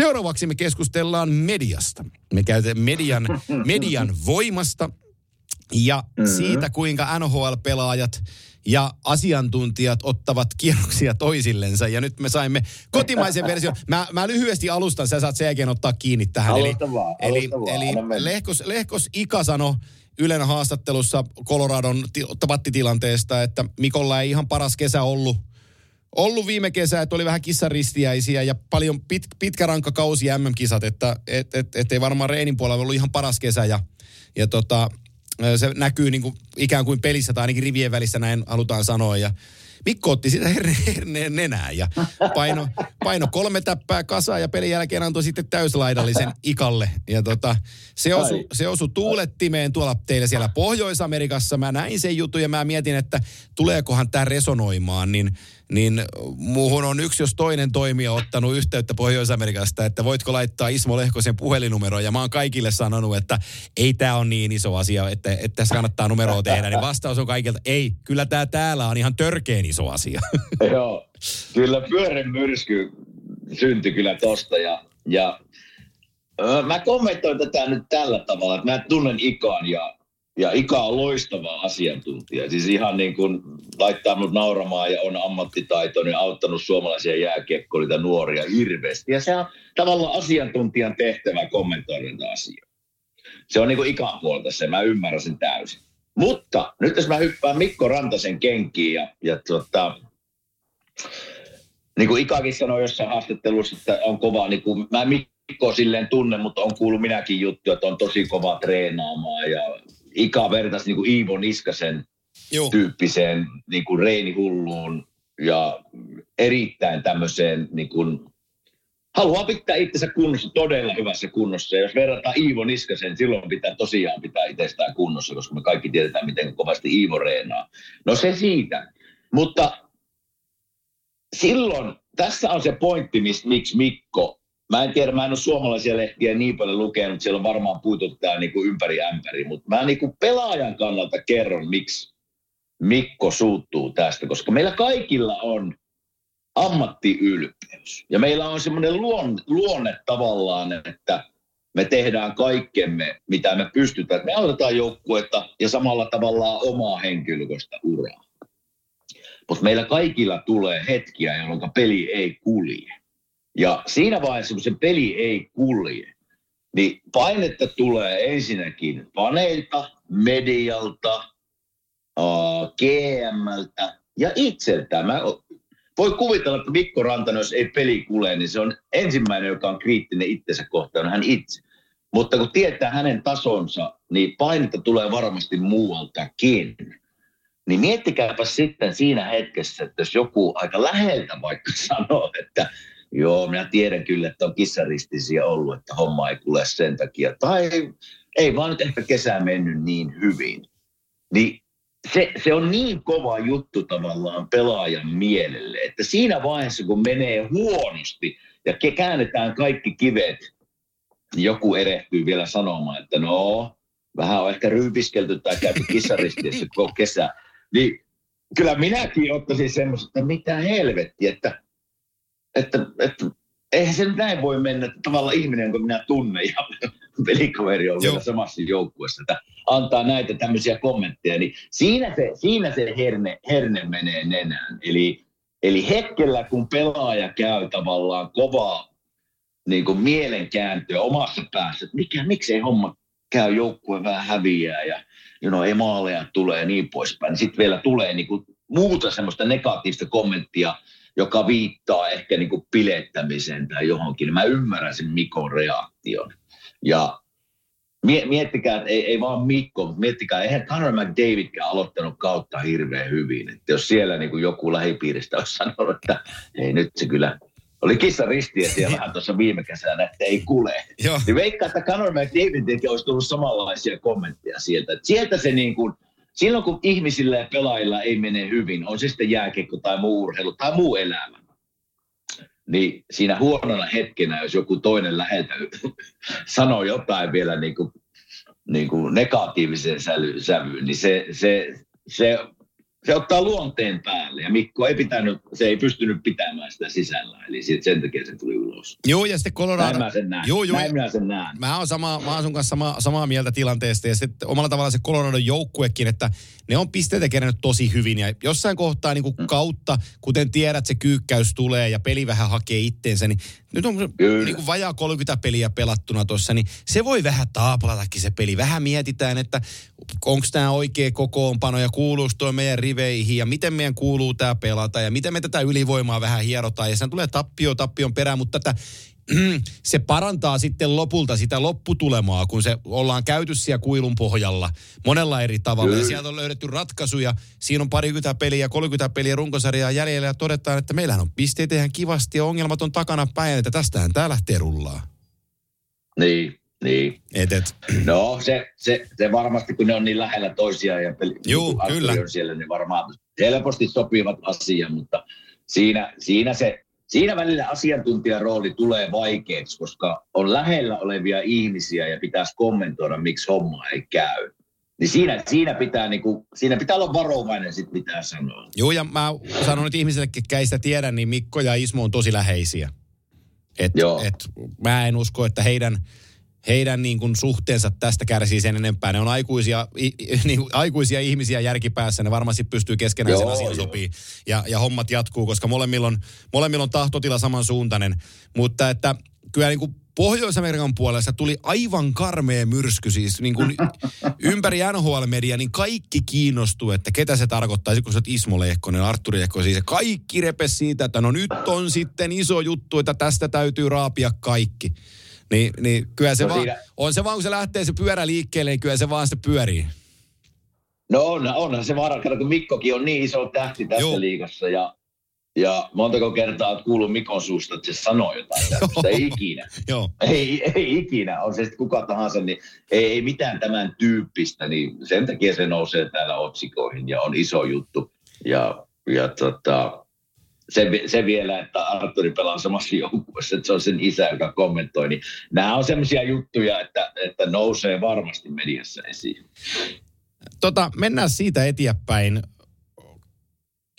Seuraavaksi me keskustellaan mediasta. Me käytetään median, median voimasta ja siitä, kuinka NHL-pelaajat ja asiantuntijat ottavat kierroksia toisillensa. Ja nyt me saimme kotimaisen version. Mä, mä lyhyesti alustan, sä saat sen jälkeen ottaa kiinni tähän. Vaan, eli vaan, eli mennä. Lehkos, Lehkos Ika sanoi Ylen haastattelussa Coloradon ti- tapattitilanteesta, että Mikolla ei ihan paras kesä ollut ollut viime kesä, että oli vähän kissaristiäisiä ja paljon pit, pitkä rankka kausi MM-kisat, että et, et, et ei varmaan Reenin puolella ollut ihan paras kesä ja, ja tota, se näkyy niin kuin ikään kuin pelissä tai ainakin rivien välissä näin halutaan sanoa ja Mikko otti sitä herne, herneen nenään ja paino, paino kolme täppää kasaan ja pelin jälkeen antoi sitten täyslaidallisen Ikalle. Ja tota, se osui Ai. se osui tuulettimeen tuolla teillä siellä Pohjois-Amerikassa. Mä näin sen jutun ja mä mietin, että tuleekohan tämä resonoimaan, niin, niin muuhun on yksi jos toinen toimija ottanut yhteyttä Pohjois-Amerikasta, että voitko laittaa Ismo Lehkosen puhelinnumeroon. Ja mä oon kaikille sanonut, että ei tämä on niin iso asia, että, että tässä kannattaa numeroa tehdä. Niin vastaus on kaikilta, ei, kyllä tämä täällä on ihan törkeen iso asia. Joo, kyllä pyörän myrsky syntyi kyllä tosta ja, ja mä kommentoin tätä nyt tällä tavalla, että mä tunnen Ikan ja, ja Ika on loistava asiantuntija. Siis ihan niin kuin laittaa mut nauramaan ja on ammattitaitoinen, auttanut suomalaisia jääkiekkoilijoita nuoria hirveästi. Ja se on tavallaan asiantuntijan tehtävä kommentoida näitä asioita. Se on niin kuin Ikan puolta se, mä ymmärrän sen täysin. Mutta nyt jos mä hyppään Mikko Rantasen kenkiin ja, ja tota, niin kuin Ikakin sanoi jossain haastattelussa, että on kova, niin kuin, mä Mikko silleen tunne, mutta on kuullut minäkin juttu, että on tosi kova treenaamaan ja Ika vertaisi niin kuin Iivo Niskasen Joo. tyyppiseen niin kuin reinihulluun ja erittäin tämmöiseen niin kuin, haluaa pitää itsensä kunnossa, todella hyvässä kunnossa. Ja jos verrataan Iivo Niskasen, silloin pitää tosiaan pitää itsestään kunnossa, koska me kaikki tiedetään, miten kovasti Iivo reenaa. No se siitä. Mutta silloin, tässä on se pointti, miksi Mikko, mä en tiedä, mä en ole suomalaisia lehtiä niin paljon lukenut, siellä on varmaan puitu tämä niin kuin ympäri ämpäri, mutta mä niin kuin pelaajan kannalta kerron, miksi Mikko suuttuu tästä, koska meillä kaikilla on ammattiylpeys. Ja meillä on semmoinen luon, luonne tavallaan, että me tehdään kaikkemme, mitä me pystytään. Me autetaan joukkuetta ja samalla tavallaan omaa henkilökoista uraa. Mutta meillä kaikilla tulee hetkiä, jolloin peli ei kulje. Ja siinä vaiheessa, kun se peli ei kulje, niin painetta tulee ensinnäkin paneilta, medialta, GMltä ja itseltään. Mä voi kuvitella, että Mikko Rantanen, jos ei peli kule, niin se on ensimmäinen, joka on kriittinen itsensä kohtaan, hän itse. Mutta kun tietää hänen tasonsa, niin painetta tulee varmasti muualtakin. Niin miettikääpä sitten siinä hetkessä, että jos joku aika läheltä vaikka sanoo, että joo, minä tiedän kyllä, että on kissaristisiä ollut, että homma ei kule sen takia. Tai ei vaan nyt ehkä kesä mennyt niin hyvin. Niin se, se on niin kova juttu tavallaan pelaajan mielelle, että siinä vaiheessa, kun menee huonosti ja käännetään kaikki kivet, niin joku erehtyy vielä sanomaan, että no, vähän on ehkä ryypiskelty tai käyty kissaristiessä koko kesä. Niin kyllä minäkin ottaisin semmoista, että mitä helvettiä, että, että, että eihän se nyt näin voi mennä, että tavallaan ihminen, kun minä tunnen ja pelikaveri on vielä samassa joukkueessa, että antaa näitä tämmöisiä kommentteja, niin siinä se, siinä se herne, herne menee nenään. Eli, eli hetkellä, kun pelaaja käy tavallaan kovaa niin kuin mielenkääntöä omassa päässä, että mikä, miksei homma käy joukkue vähän häviää ja you know, ei maaleja tulee ja niin poispäin. Sitten vielä tulee niin kuin muuta semmoista negatiivista kommenttia, joka viittaa ehkä niin kuin pilettämiseen tai johonkin. Mä ymmärrän sen Mikon reaktion. Ja miettikää, että ei, ei vaan Mikko, mutta miettikää, eihän Conor McDavidkään aloittanut kautta hirveän hyvin. Että jos siellä niin kuin joku lähipiiristä olisi sanonut, että ei nyt se kyllä oli kissa ristiä siellä vähän tuossa viime kesänä, että ei kule. Joo. Niin veikkaa, että Conor McDavidkin olisi tullut samanlaisia kommentteja sieltä. Että sieltä se niin kuin, silloin kun ihmisillä ja pelaajilla ei mene hyvin, on se sitten jääkiekko tai muu urheilu tai muu elämä, niin siinä huonona hetkenä, jos joku toinen läheltä sanoo jotain vielä niin kuin, niin kuin negatiiviseen sävyyn, niin se, se, se se ottaa luonteen päälle ja Mikko ei pitänyt, se ei pystynyt pitämään sitä sisällä, eli sen takia se tuli ulos. Joo, ja sitten Colorado... Näin mä sen näen. Joo, joo. Näin mä sen näen. Mä oon, sama, mä oon sun kanssa sama, samaa mieltä tilanteesta ja sitten omalla tavalla se Colorado joukkuekin, että ne on pisteitä kerännyt tosi hyvin ja jossain kohtaa niin kuin mm. kautta, kuten tiedät, se kyykkäys tulee ja peli vähän hakee itteensä, niin nyt on niin kuin vajaa 30 peliä pelattuna tuossa, niin se voi vähän taapalatakin se peli. Vähän mietitään, että onko tämä oikea kokoonpano ja kuuluuko tuo meidän riveihin ja miten meidän kuuluu tämä pelata ja miten me tätä ylivoimaa vähän hierotaan. Ja sen tulee tappio tappion perään, mutta tätä se parantaa sitten lopulta sitä lopputulemaa, kun se ollaan käyty siellä kuilun pohjalla monella eri tavalla. Ja sieltä on löydetty ratkaisuja. Siinä on parikymmentä peliä, 30 peliä runkosarjaa jäljellä ja todetaan, että meillähän on pisteitä ihan kivasti ja ongelmat on takana päin, että tästähän tämä lähtee rullaa. Niin, niin. Et, et. No se, se, se, varmasti, kun ne on niin lähellä toisiaan ja peli, Juu, kyllä. on siellä, niin varmaan helposti sopivat asia, mutta siinä, siinä se siinä välillä asiantuntijan rooli tulee vaikeaksi, koska on lähellä olevia ihmisiä ja pitäisi kommentoida, miksi homma ei käy. Niin siinä, siinä, pitää, niin kuin, siinä pitää olla varovainen sit mitä sanoa. Joo, ja mä sanon nyt ihmisille, ketkä ei sitä tiedä, niin Mikko ja Ismo on tosi läheisiä. Et, Joo. Et, mä en usko, että heidän heidän niin kuin suhteensa tästä kärsii sen enempää. Ne on aikuisia, i, niin, aikuisia ihmisiä järkipäässä, ne varmasti pystyy keskenään sen asian sopii. Ja, ja hommat jatkuu, koska molemmilla on, molemmilla on tahtotila samansuuntainen. Mutta että kyllä niin kuin Pohjois-Amerikan puolessa tuli aivan karmea myrsky, siis niin kuin ympäri NHL-media, niin kaikki kiinnostuu, että ketä se tarkoittaa, kun sä oot Ismo Lehkonen, Arturi Lehkonen, siis kaikki repes siitä, että no nyt on sitten iso juttu, että tästä täytyy raapia kaikki. Niin, niin kyllä se No vaan, siinä- on se vaan, kun se lähtee se pyörä liikkeelle, niin kyllä se vaan sitten pyörii. No on, onhan se kato, kun Mikkokin on niin iso tähti tässä Joo. Joo. liigassa ja, ja montako kertaa olet kuullut Mikon suusta, että se sanoo jotain tämmöistä. ei ikinä. Joo. Ei, ei ikinä, on se sitten kuka tahansa, niin ei, ei mitään tämän tyyppistä, niin sen takia se nousee täällä otsikoihin ja on iso juttu. Ja, ja tota, se, se vielä, että Arturi pelaa samassa joukkueessa, että se on sen isä, joka kommentoi, niin nämä on semmoisia juttuja, että, että nousee varmasti mediassa esiin. Tota, mennään siitä eteenpäin.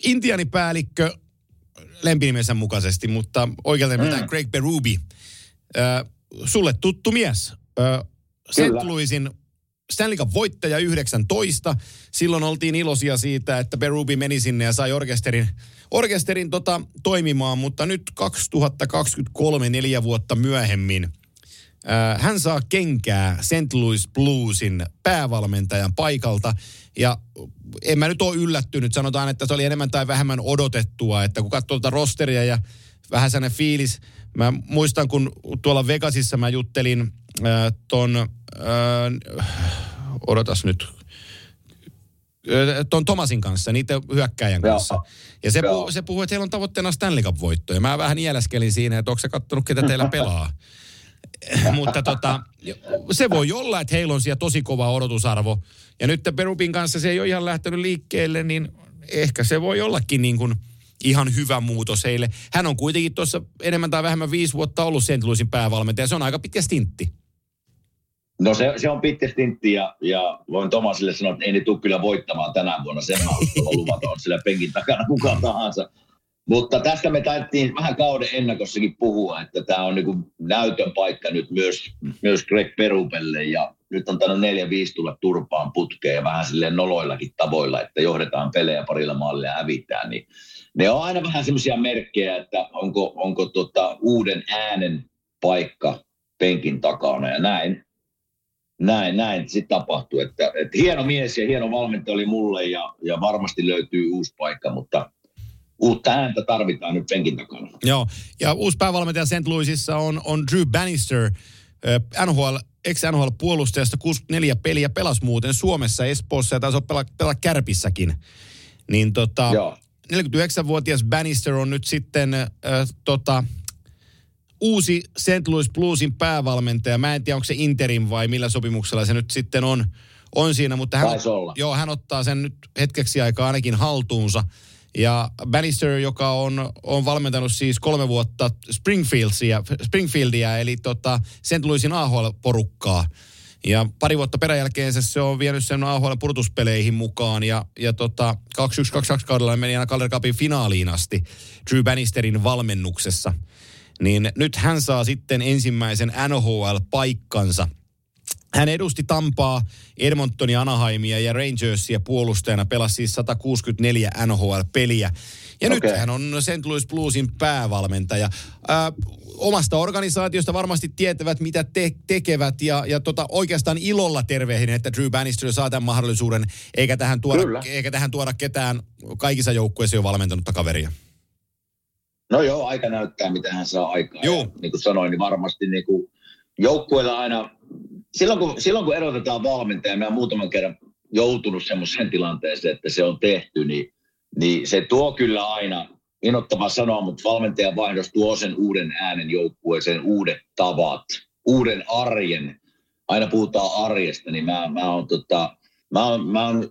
Intianipäällikkö lempinimensä mukaisesti, mutta oikealta mm. Greg Berube. Äh, sulle tuttu mies. Äh, St. Louisin Stanley Cup voittaja 19. Silloin oltiin iloisia siitä, että Berube meni sinne ja sai orkesterin, orkesterin tota, toimimaan, mutta nyt 2023, neljä vuotta myöhemmin, Äh, hän saa kenkää St. Louis Bluesin päävalmentajan paikalta. Ja en mä nyt ole yllättynyt. Sanotaan, että se oli enemmän tai vähemmän odotettua, että kun katsoo tuota rosteria ja vähän sellainen fiilis. Mä muistan, kun tuolla Vegasissa mä juttelin äh, ton, äh, odotas nyt, Ö, ton Tomasin kanssa, niiden hyökkäjän Joo. kanssa. Ja se, Joo. puhui, se puhui, että heillä on tavoitteena Stanley Cup-voitto. Ja mä vähän nieläskelin siinä, että onko se kattonut, ketä teillä pelaa. Mutta tota, se voi olla, että heillä on siellä tosi kova odotusarvo. Ja nyt Perupin kanssa se ei ole ihan lähtenyt liikkeelle, niin ehkä se voi ollakin niin kuin ihan hyvä muutos heille. Hän on kuitenkin tuossa enemmän tai vähemmän viisi vuotta ollut St. Louisin päävalmentaja. Se on aika pitkä stintti. No se, se on pitkä stintti ja, ja voin Tomasille sanoa, että ei ne tule kyllä voittamaan tänä vuonna. Sen mä on sillä penkin takana kuka tahansa. Mutta tästä me taidettiin vähän kauden ennakossakin puhua, että tämä on niinku näytön paikka nyt myös, myös Greg Perupelle ja nyt on tainnut neljä viisi tulla turpaan putkeen ja vähän silleen noloillakin tavoilla, että johdetaan pelejä parilla maalilla ja hävitään, niin ne on aina vähän semmoisia merkkejä, että onko, onko tota uuden äänen paikka penkin takana ja näin näin, näin sitten tapahtui. Että, että hieno mies ja hieno valmentaja oli mulle ja, ja varmasti löytyy uusi paikka, mutta uutta ääntä tarvitaan nyt penkin takana. Joo, ja uusi päävalmentaja St. Louisissa on, on Drew Bannister, NHL, ex-NHL-puolustajasta 64 peliä, pelas muuten Suomessa, Espoossa ja taisi pelaa, pelaa Kärpissäkin. Niin tota, Joo. 49-vuotias Bannister on nyt sitten äh, tota, uusi St. Louis Bluesin päävalmentaja. Mä en tiedä, onko se interim vai millä sopimuksella se nyt sitten on, on siinä, mutta hän, Taisi olla. joo, hän ottaa sen nyt hetkeksi aikaa ainakin haltuunsa. Ja Bannister, joka on, on valmentanut siis kolme vuotta Springfieldsia, Springfieldia, eli tota St. Louisin AHL-porukkaa. Ja pari vuotta peräjälkeensä se on vienyt sen AHL-pudotuspeleihin mukaan ja, ja tota, 21-22 kaudella meni aina Calder Cupin finaaliin asti Drew Bannisterin valmennuksessa. Niin nyt hän saa sitten ensimmäisen NHL-paikkansa. Hän edusti Tampaa, Edmontonia, Anaheimia ja Rangersia puolustajana, pelasi siis 164 NHL-peliä. Ja okay. nyt hän on St. Louis Bluesin päävalmentaja. Ää, omasta organisaatiosta varmasti tietävät, mitä te- tekevät ja, ja tota, oikeastaan ilolla tervehdin, että Drew Bannister saa tämän mahdollisuuden, eikä tähän tuoda, Kyllä. eikä tähän tuoda ketään kaikissa joukkueissa jo valmentanutta kaveria. No joo, aika näyttää, mitä hän saa aikaa. Joo. Ja, niin kuin sanoin, niin varmasti niin kuin joukkueella aina, silloin kun, silloin kun erotetaan valmentaja, mä muutaman kerran joutunut semmoiseen tilanteeseen, että se on tehty, niin, niin se tuo kyllä aina, innoittava sanoa, mutta valmentajan vaihdos tuo sen uuden äänen joukkueeseen, uudet tavat, uuden arjen. Aina puhutaan arjesta, niin mä, mä oon tota, mä, oon, mä oon,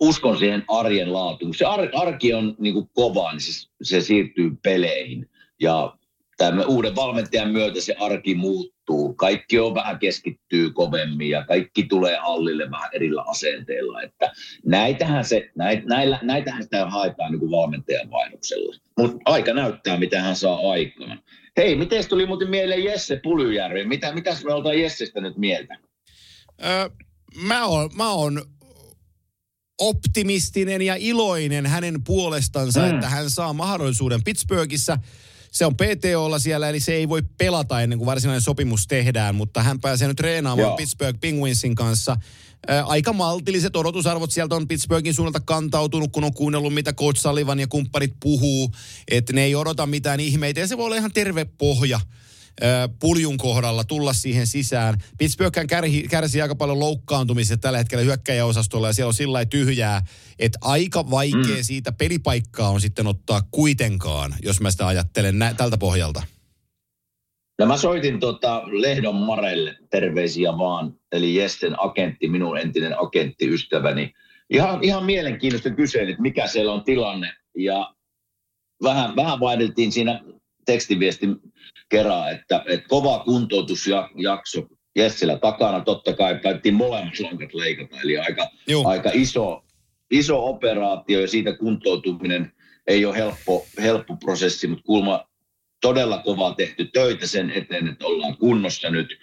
uskon siihen arjen laatuun. Se ar, arki on niin kuin kova, niin se, se siirtyy peleihin. Ja tämän uuden valmentajan myötä se arki muuttuu. Kaikki on vähän keskittyy kovemmin ja kaikki tulee hallille vähän erillä asenteella. Että näitähän, se, näit, näillä, näitähän sitä haetaan niin kuin valmentajan vaihdoksella. Mutta aika näyttää, mitä hän saa aikaan. Hei, miten tuli muuten mieleen Jesse Pulyjärvi? Mitä, mitäs me oltaan Jessestä nyt mieltä? Öö, mä oon, mä oon optimistinen ja iloinen hänen puolestansa, mm. että hän saa mahdollisuuden Pittsburghissa. se on PTOlla siellä, eli se ei voi pelata ennen kuin varsinainen sopimus tehdään, mutta hän pääsee nyt treenaamaan Joo. Pittsburgh Penguinsin kanssa. Ää, aika maltilliset odotusarvot sieltä on Pittsburghin suunnalta kantautunut, kun on kuunnellut, mitä Coach Sullivan ja kumppanit puhuu, että ne ei odota mitään ihmeitä, ja se voi olla ihan terve pohja puljun kohdalla tulla siihen sisään. Pittsburghän kärhi, kärsii aika paljon loukkaantumista tällä hetkellä hyökkäjäosastolla ja siellä on sillä tyhjää, että aika vaikea mm. siitä pelipaikkaa on sitten ottaa kuitenkaan, jos mä sitä ajattelen nä- tältä pohjalta. No mä soitin tota Lehdon Marelle terveisiä vaan, eli Jesten agentti, minun entinen agentti, ystäväni. Ihan, ihan mielenkiintoista että mikä siellä on tilanne. Ja vähän, vähän vaihdeltiin siinä tekstiviestin kerran, että, että kova kuntoutusjakso Jessillä takana. Totta kai päättiin molemmat lonkat leikata, eli aika, aika iso, iso operaatio ja siitä kuntoutuminen ei ole helppo, helppo prosessi, mutta kulma todella kovaa tehty töitä sen eteen, että ollaan kunnossa nyt.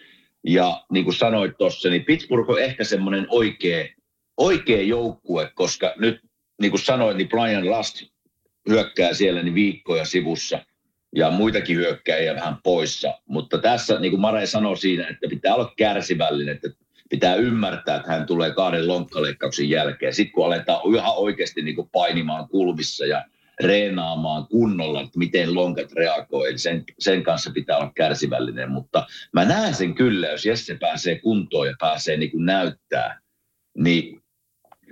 Ja niin kuin sanoit tuossa, niin Pittsburgh on ehkä semmoinen oikea, oikea joukkue, koska nyt niin kuin sanoin, niin Brian Rust hyökkää siellä niin viikkoja sivussa ja muitakin hyökkäjiä vähän poissa. Mutta tässä, niin kuin Mare sanoi siinä, että pitää olla kärsivällinen, että pitää ymmärtää, että hän tulee kahden lonkkaleikkauksen jälkeen. Sitten kun aletaan ihan oikeasti niin kuin painimaan kulmissa ja reenaamaan kunnolla, että miten lonkat reagoi. Eli sen, sen kanssa pitää olla kärsivällinen, mutta mä näen sen kyllä, jos Jesse pääsee kuntoon ja pääsee niin kuin näyttää, niin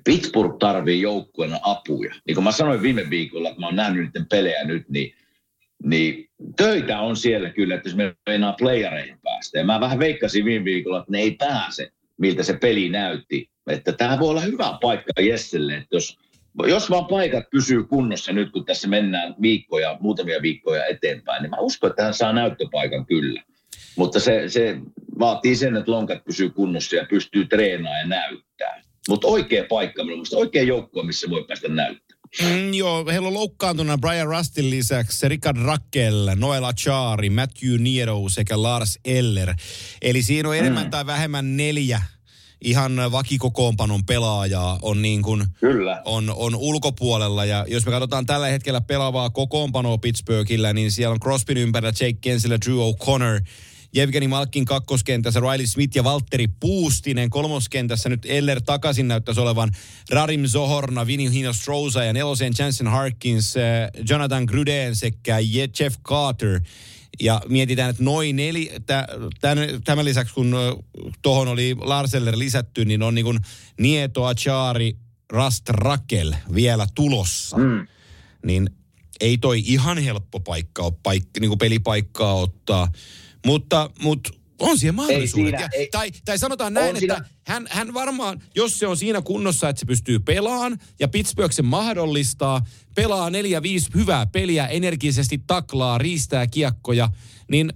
Pittsburgh tarvii joukkueena apuja. Niin kuin mä sanoin viime viikolla, että mä oon nähnyt niiden pelejä nyt, niin, niin töitä on siellä kyllä, että jos me meinaa playereihin päästä. Ja mä vähän veikkasin viime viikolla, että ne ei pääse, miltä se peli näytti. Että tämä voi olla hyvä paikka Jesselle, että jos jos vaan paikat pysyy kunnossa nyt, kun tässä mennään viikkoja, muutamia viikkoja eteenpäin, niin mä uskon, että hän saa näyttöpaikan kyllä. Mutta se, se vaatii sen, että lonkat pysyy kunnossa ja pystyy treenaamaan ja näyttää. Mutta oikea paikka, mielestä oikea joukko, missä voi päästä näyttämään. Mm, joo, heillä on loukkaantuna Brian Rustin lisäksi Richard Rackel, Noel Achari, Matthew Niero sekä Lars Eller. Eli siinä on enemmän mm. tai vähemmän neljä ihan vakikokoonpanon pelaajaa on niin kuin Kyllä. On, on ulkopuolella. Ja jos me katsotaan tällä hetkellä pelaavaa kokoonpanoa Pittsburghillä, niin siellä on Crosbyn ympärillä Jake Kensillä, Drew O'Connor, Jevgeni Malkin kakkoskentässä, Riley Smith ja Valtteri Puustinen kolmoskentässä. Nyt Eller takaisin näyttäisi olevan Rarim Zohorna, Vinny Hinostroza ja nelosen Jansen Harkins, äh, Jonathan Gruden sekä Jeff Carter. Ja mietitään, että noin neli, tämän, tämän lisäksi kun tuohon oli Larseller lisätty, niin on niin kuin Nieto, Achari, Rast Rakel vielä tulossa. Mm. Niin ei toi ihan helppo paikka ole paikka, niin kuin pelipaikkaa ottaa. Mutta, mutta on siihen mahdollisuudet. siinä, ja, ei- tai, tai sanotaan näin, On että siinä- hän, hän varmaan, jos se on siinä kunnossa, että se pystyy pelaamaan ja Pittsburgh sen mahdollistaa, pelaa neljä, viisi hyvää peliä, energisesti taklaa, riistää kiekkoja, niin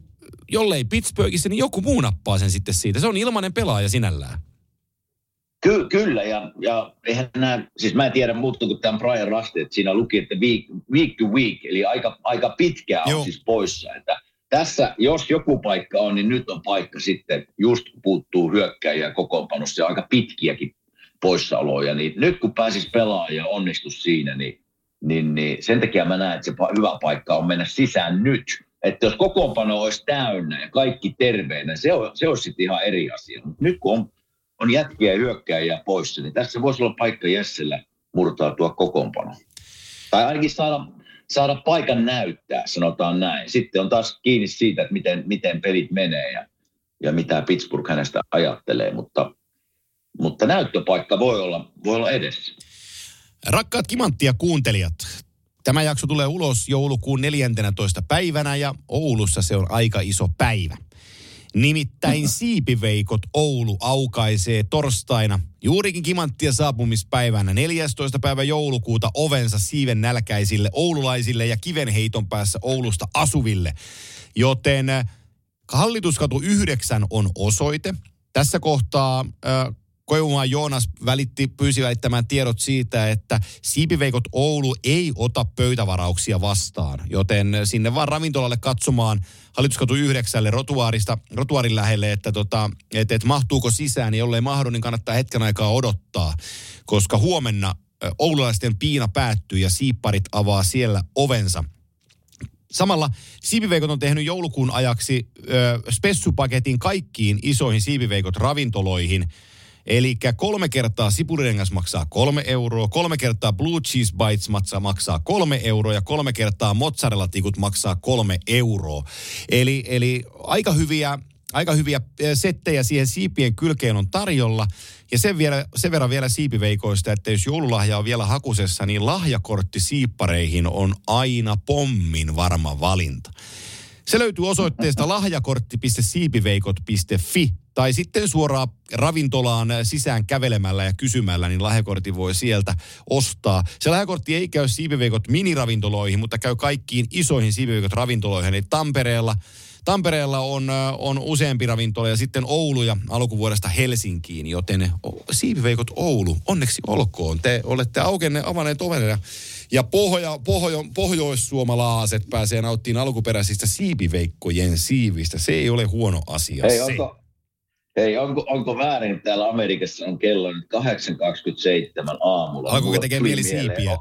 jollei Pittsburghissa, niin joku muu nappaa sen sitten siitä. Se on ilmainen pelaaja sinällään. Ky- kyllä, ja, ja eihän nämä, siis mä en tiedä muuta kuin tämän Brian Rusty, että siinä luki, että week, week to week, eli aika, aika pitkään on siis poissa. Että tässä, jos joku paikka on, niin nyt on paikka sitten, just puuttuu hyökkäjiä kokoonpanossa ja aika pitkiäkin poissaoloja, niin nyt kun pääsis pelaamaan ja onnistus siinä, niin, niin, niin sen takia mä näen, että se hyvä paikka on mennä sisään nyt. Että jos kokoonpano olisi täynnä ja kaikki terveenä, se, on, se olisi sitten ihan eri asia. Mutta nyt kun on on jätkiä ja hyökkäjiä poissa, niin tässä voisi olla paikka Jessellä murtautua kokoonpano. Tai ainakin saada, saada paikan näyttää, sanotaan näin. Sitten on taas kiinni siitä, että miten, miten pelit menee ja, ja mitä Pittsburgh hänestä ajattelee, mutta, mutta näyttöpaikka voi olla, voi olla edessä. Rakkaat kimanttia kuuntelijat, tämä jakso tulee ulos joulukuun 14. päivänä ja Oulussa se on aika iso päivä. Nimittäin Siipiveikot Oulu aukaisee torstaina juurikin kimanttia saapumispäivänä 14. päivä joulukuuta ovensa siiven nälkäisille oululaisille ja kivenheiton päässä Oulusta asuville. Joten äh, Hallituskatu 9 on osoite. Tässä kohtaa äh, Koivumaan Joonas välitti, pyysi välittämään tiedot siitä, että Siipiveikot Oulu ei ota pöytävarauksia vastaan, joten sinne vaan ravintolalle katsomaan. Hallituskatu 9 rotuaarista, rotuaarin lähelle, että tota, et, et mahtuuko sisään, niin jollei mahdu, niin kannattaa hetken aikaa odottaa, koska huomenna oululaisten piina päättyy ja siipparit avaa siellä ovensa. Samalla siipiveikot on tehnyt joulukuun ajaksi ö, spessupaketin kaikkiin isoihin siipiveikot ravintoloihin. Eli kolme kertaa sipurirengas maksaa kolme euroa, kolme kertaa blue cheese bites maksaa, maksaa kolme euroa ja kolme kertaa mozzarella-tikut maksaa kolme euroa. Eli, eli aika hyviä aika hyviä eh, settejä siihen siipien kylkeen on tarjolla. Ja sen, vielä, sen verran vielä siipiveikoista, että jos joululahja on vielä hakusessa, niin lahjakortti siippareihin on aina pommin varma valinta. Se löytyy osoitteesta lahjakortti.siipiveikot.fi tai sitten suoraan ravintolaan sisään kävelemällä ja kysymällä, niin lahjakortti voi sieltä ostaa. Se lahjakortti ei käy siipiveikot miniravintoloihin, mutta käy kaikkiin isoihin siipiveikot ravintoloihin. Eli Tampereella Tampereella on, on useampi ravintola ja sitten Oulu ja alkuvuodesta Helsinkiin, joten siipiveikot Oulu, onneksi olkoon. Te olette aukenne, avanneet oven ja, ja pohjo, pohjo, pohjoissuomalaaset pääsee nauttimaan alkuperäisistä siipiveikkojen siivistä. Se ei ole huono asia. Hei, se. onko, Hei, onko, onko väärin, että täällä Amerikassa on kello nyt 8.27 aamulla? Alkoiko tekee mieli siipiä?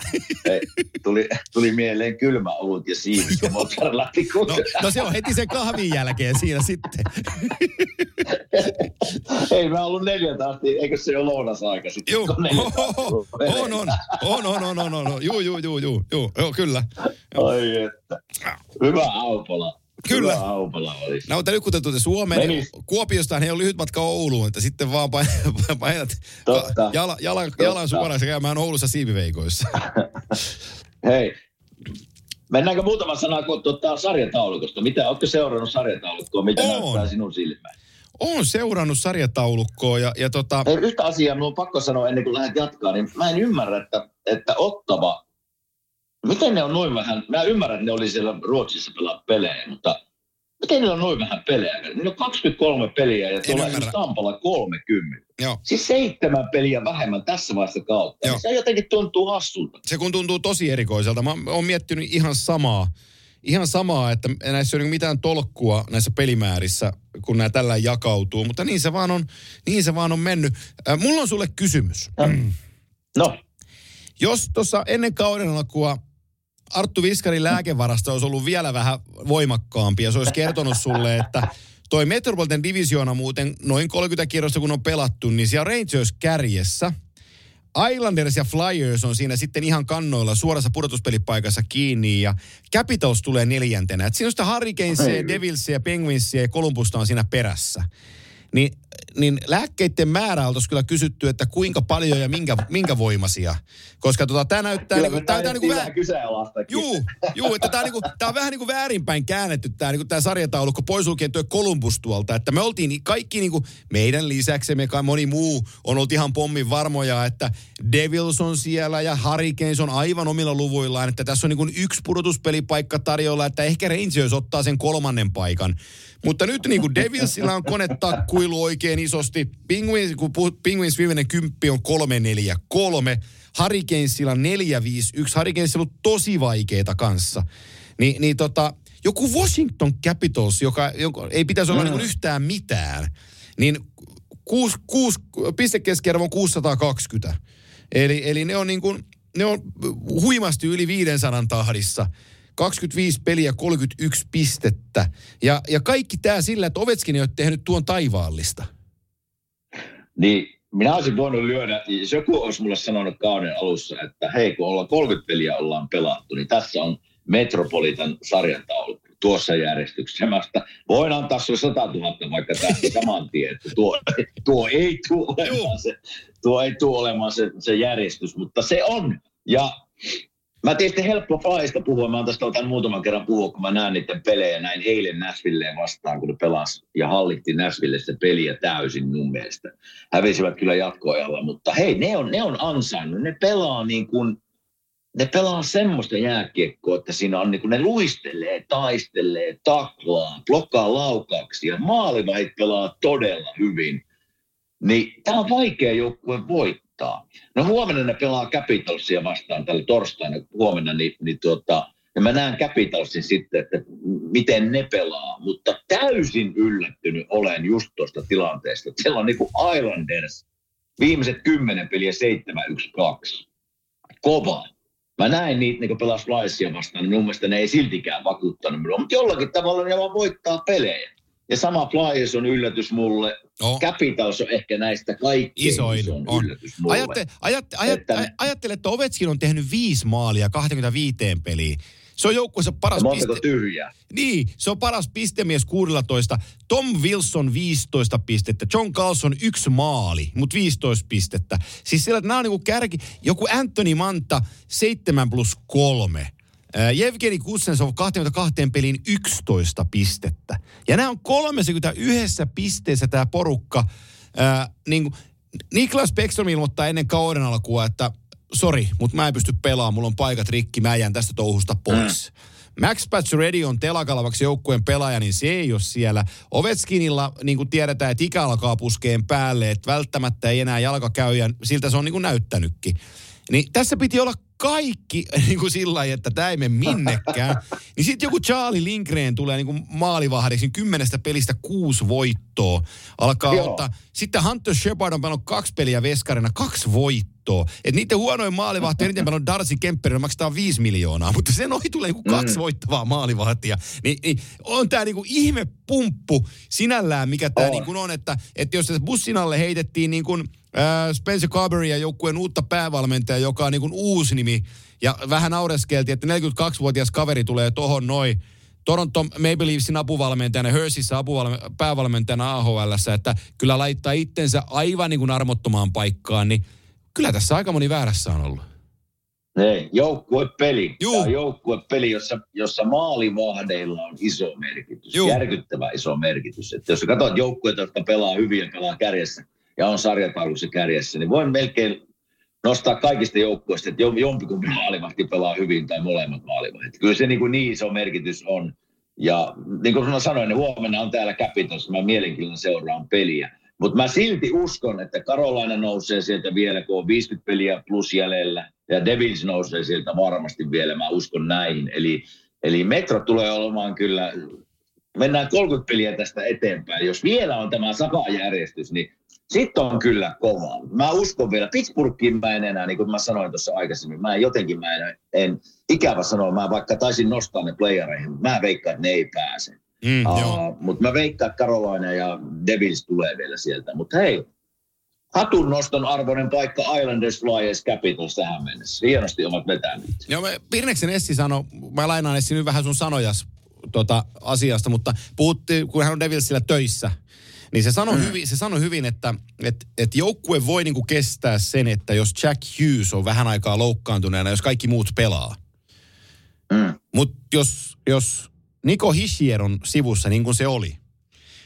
Hei, tuli, tuli mieleen kylmä olut ja siipi ja. No, no se on heti sen kahvin jälkeen siinä sitten. Ei, mä ollut neljä tahti, eikö se ole lounasaika sitten? Joo, on, on, on, on, on, on, on, on, joo, joo, joo, joo, joo, kyllä. Ai että, hyvä Aupola. Kyllä. Hyvä Aupola olisi. No mutta nyt kun te Suomeen, Menis. Kuopiosta ei ole lyhyt matka Ouluun, että sitten vaan painat, painat Totta. jala, jalan, Totta. jalan suoraan käymään Oulussa siipiveikoissa. Hei, mennäänkö muutama sana tuota, sarjataulukosta? Mitä, ootko seurannut sarjataulukkoa? Mitä Oon. näyttää sinun silmään? Olen seurannut sarjataulukkoa ja, ja tota, Hei, yhtä asiaa minun on pakko sanoa ennen kuin lähdet jatkaa, niin mä en ymmärrä, että, että Ottava, miten ne on noin vähän, mä ymmärrän, että ne oli siellä Ruotsissa pelaa pelejä, mutta miten ne on noin vähän pelejä? Niillä on 23 peliä ja tuolla esimerkiksi Tampalla 30. joo, Siis seitsemän peliä vähemmän tässä vaiheessa kautta. Joo. Se jotenkin tuntuu hassulta. se kun tuntuu tosi erikoiselta. Mä oon miettinyt ihan samaa, ihan samaa, että näissä ei ole mitään tolkkua näissä pelimäärissä, kun nämä tällä jakautuu, mutta niin se vaan on, niin se vaan on mennyt. Äh, mulla on sulle kysymys. No, Jos tuossa ennen kauden alkua Arttu Viskarin lääkevarasta olisi ollut vielä vähän voimakkaampi ja se olisi kertonut sulle, että toi Metropolitan Divisioona muuten noin 30 kierrosta kun on pelattu, niin siellä Rangers kärjessä. Islanders ja Flyers on siinä sitten ihan kannoilla suorassa pudotuspelipaikassa kiinni ja Capitals tulee neljäntenä. Et siinä on sitä Hurricanesia, Devilsia ja Penguinsia ja Columbusta on siinä perässä. Niin, niin lääkkeiden määrä oltaisiin kyllä kysytty, että kuinka paljon ja minkä, minkä voimaisia. Koska tota, tämä näyttää... kyllä Niinku, me tää, tää, niinku vähän juu, juu, että tämä niinku, tää on vähän niin kuin väärinpäin käännetty tämä niinku tää sarjataulukko pois lukien tuo Columbus tuolta. Että me oltiin kaikki niinku, meidän lisäksi me kai moni muu on ollut ihan pommin varmoja, että Devils on siellä ja Hurricanes on aivan omilla luvuillaan. Että tässä on niinku yksi pudotuspelipaikka tarjolla, että ehkä Rangers ottaa sen kolmannen paikan. Mutta nyt niin kuin Devilsillä on konetakkuilu oikein isosti. Penguins, kun puhut, Penguins viimeinen kymppi on 3-4-3. Hurricanesilla 4-5-1. Hurricanesilla on tosi vaikeita kanssa. Ni, niin tota, joku Washington Capitals, joka, joka ei pitäisi olla niin yhtään mitään, niin kuusi, kuusi, pistekeskiarvo on 620. Eli, eli ne on niin kuin, ne on huimasti yli 500 tahdissa. 25 peliä, 31 pistettä. Ja, ja kaikki tämä sillä, että Ovetskin ei ole tehnyt tuon taivaallista. Niin minä olisin voinut lyödä, jos joku olisi mulle sanonut kauden alussa, että hei kun ollaan 30 peliä ollaan pelattu, niin tässä on Metropolitan sarjataulukko tuossa järjestyksessä. Mä sitä, voin antaa sinulle 100 000 vaikka tästä saman tien, että tuo, tuo ei tule olemaan, se, tuo ei tule olemaan se, se järjestys, mutta se on. Ja Mä tietysti helppo Flyista puhua. Mä oon tästä tämän muutaman kerran puhua, kun mä näen niiden pelejä näin eilen Nashvilleen vastaan, kun ne pelas ja hallitti Nashville se peliä täysin mun mielestä. Hävisivät kyllä jatkoajalla, mutta hei, ne on, ne on ansainnut. Ne pelaa niin kuin, ne pelaa semmoista jääkiekkoa, että siinä on niin kuin ne luistelee, taistelee, taklaa, blokkaa laukauksia. Maalivahit pelaa todella hyvin. Niin tämä on vaikea joukkue voittaa. No huomenna ne pelaa Capitalsia vastaan tällä torstaina huomenna, niin, niin tuota, ja mä näen Capitalsin sitten, että miten ne pelaa. Mutta täysin yllättynyt olen just tuosta tilanteesta. Siellä on niin kuin Islanders viimeiset kymmenen peliä 7-1-2. Kova. Mä näin niitä, niin kun pelas Flyersia vastaan, niin mun mielestä ne ei siltikään vakuuttanut minua. Mutta jollakin tavalla ne vaan voittaa pelejä. Ja sama Flyers on yllätys mulle. Oh. Capitals on ehkä näistä kaikkein Isoin isoin on. yllätys mulle. Ajatte, ajatte, ajatte, Että- ajattele, että Ovechkin on tehnyt viisi maalia 25 peliin. Se on joukkueessa paras piste... tyhjää. Niin, se on paras pistemies 16. Tom Wilson 15 pistettä. John Carlson yksi maali, mutta 15 pistettä. Siis siellä, nämä on niinku kärki. Joku Anthony Manta 7 plus 3. Jevgeni Kuznetsov 22 peliin 11 pistettä. Ja nämä on 31 pisteessä tämä porukka. Ää, niin kuin, Niklas Bäckström ilmoittaa ennen kauden alkua, että sori, mutta mä en pysty pelaamaan, mulla on paikat rikki, mä jään tästä touhusta pois. Max Pacioretty on telakalavaksi joukkueen pelaaja, niin se ei ole siellä. Ovechkinilla, niin kuin tiedetään, että ikä alkaa puskeen päälle, että välttämättä ei enää jalka käy, ja siltä se on niin kuin näyttänytkin. Niin tässä piti olla kaikki niin kuin sillä lailla, että tämä ei mene minnekään. niin sitten joku Charlie Lindgren tulee niin kuin maalivahdiksi, niin kymmenestä pelistä kuusi voittoa. Alkaa Joo. ottaa. Sitten Hunter Shepard on pelannut kaksi peliä veskarina, kaksi voittoa. Et niiden huonoin maalivahti, eniten pelannut Darcy Kemper, maksetaan viisi miljoonaa, mutta sen ohi tulee joku kaksi voittavaa maalivahtia. Niin, niin on tämä niinku ihme pumppu sinällään, mikä tämä On. niinku on, että, että jos bussin alle heitettiin niin kuin, äh, Spencer Carberry ja joukkueen uutta päävalmentajaa, joka on niin kuin uusi nimi, ja vähän naureskeltiin, että 42-vuotias kaveri tulee tohon noin, Toronto Maple Leafsin apuvalmentajana, Hersissä apuvalme- päävalmentajana AHLssä, että kyllä laittaa itsensä aivan niin kuin armottomaan paikkaan, niin kyllä tässä aika moni väärässä on ollut. Ei, joukkuepeli. Juu. Tämä on joukkuepeli, jossa, jossa maalivahdeilla on iso merkitys. Juu. Järkyttävä iso merkitys. Että jos katsot joukkueita, jotka pelaa hyvin ja pelaa kärjessä ja on sarjataulussa kärjessä, niin voin melkein nostaa kaikista joukkueista, että jom- jompikumpi maalivahti pelaa hyvin tai molemmat maalivahdit. Kyllä se niin, kuin niin iso merkitys on. Ja niin kuin sanoin, niin huomenna on täällä Capitals, mä mielenkiinnolla seuraan peliä. Mutta mä silti uskon, että Carolina nousee sieltä vielä, kun on 50 peliä plus jäljellä. Ja Devils nousee sieltä varmasti vielä, mä uskon näihin. Eli, eli Metro tulee olemaan kyllä, mennään 30 peliä tästä eteenpäin. Jos vielä on tämä sapajärjestys, niin sitten on kyllä kova. Mä uskon vielä, Pittsburghiin mä en enää, niin kuin mä sanoin tuossa aikaisemmin, mä en jotenkin, mä en, en ikävä sanoa, mä vaikka taisin nostaa ne playereihin, mä veikkaan, että ne ei pääse. Mm. Uh, mutta mä veikkaan, että Carolina ja Devils tulee vielä sieltä. Mutta hei, hatun noston arvoinen paikka Islanders, Flyers, Capitals tähän mennessä. Hienosti ovat vetäneet. Joo, me, Pirneksen Essi sanoi, mä lainaan Essi nyt vähän sun sanojas tota, asiasta, mutta puhuttiin, kun hän on Devilsillä töissä, niin se sanoi, mm. hyvin, se sanoi hyvin, että et, et joukkue voi niinku kestää sen, että jos Jack Hughes on vähän aikaa loukkaantuneena, jos kaikki muut pelaa. Mm. Mutta jos, jos Niko Hischier on sivussa niin kuin se oli,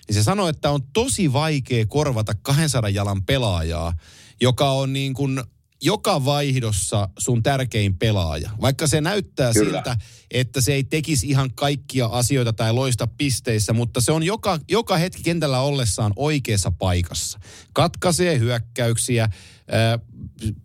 niin se sanoi, että on tosi vaikea korvata 200 jalan pelaajaa, joka on niin kuin joka vaihdossa sun tärkein pelaaja. Vaikka se näyttää Kyllä. siltä, että se ei tekisi ihan kaikkia asioita tai loista pisteissä, mutta se on joka, joka hetki kentällä ollessaan oikeassa paikassa. Katkaisee hyökkäyksiä,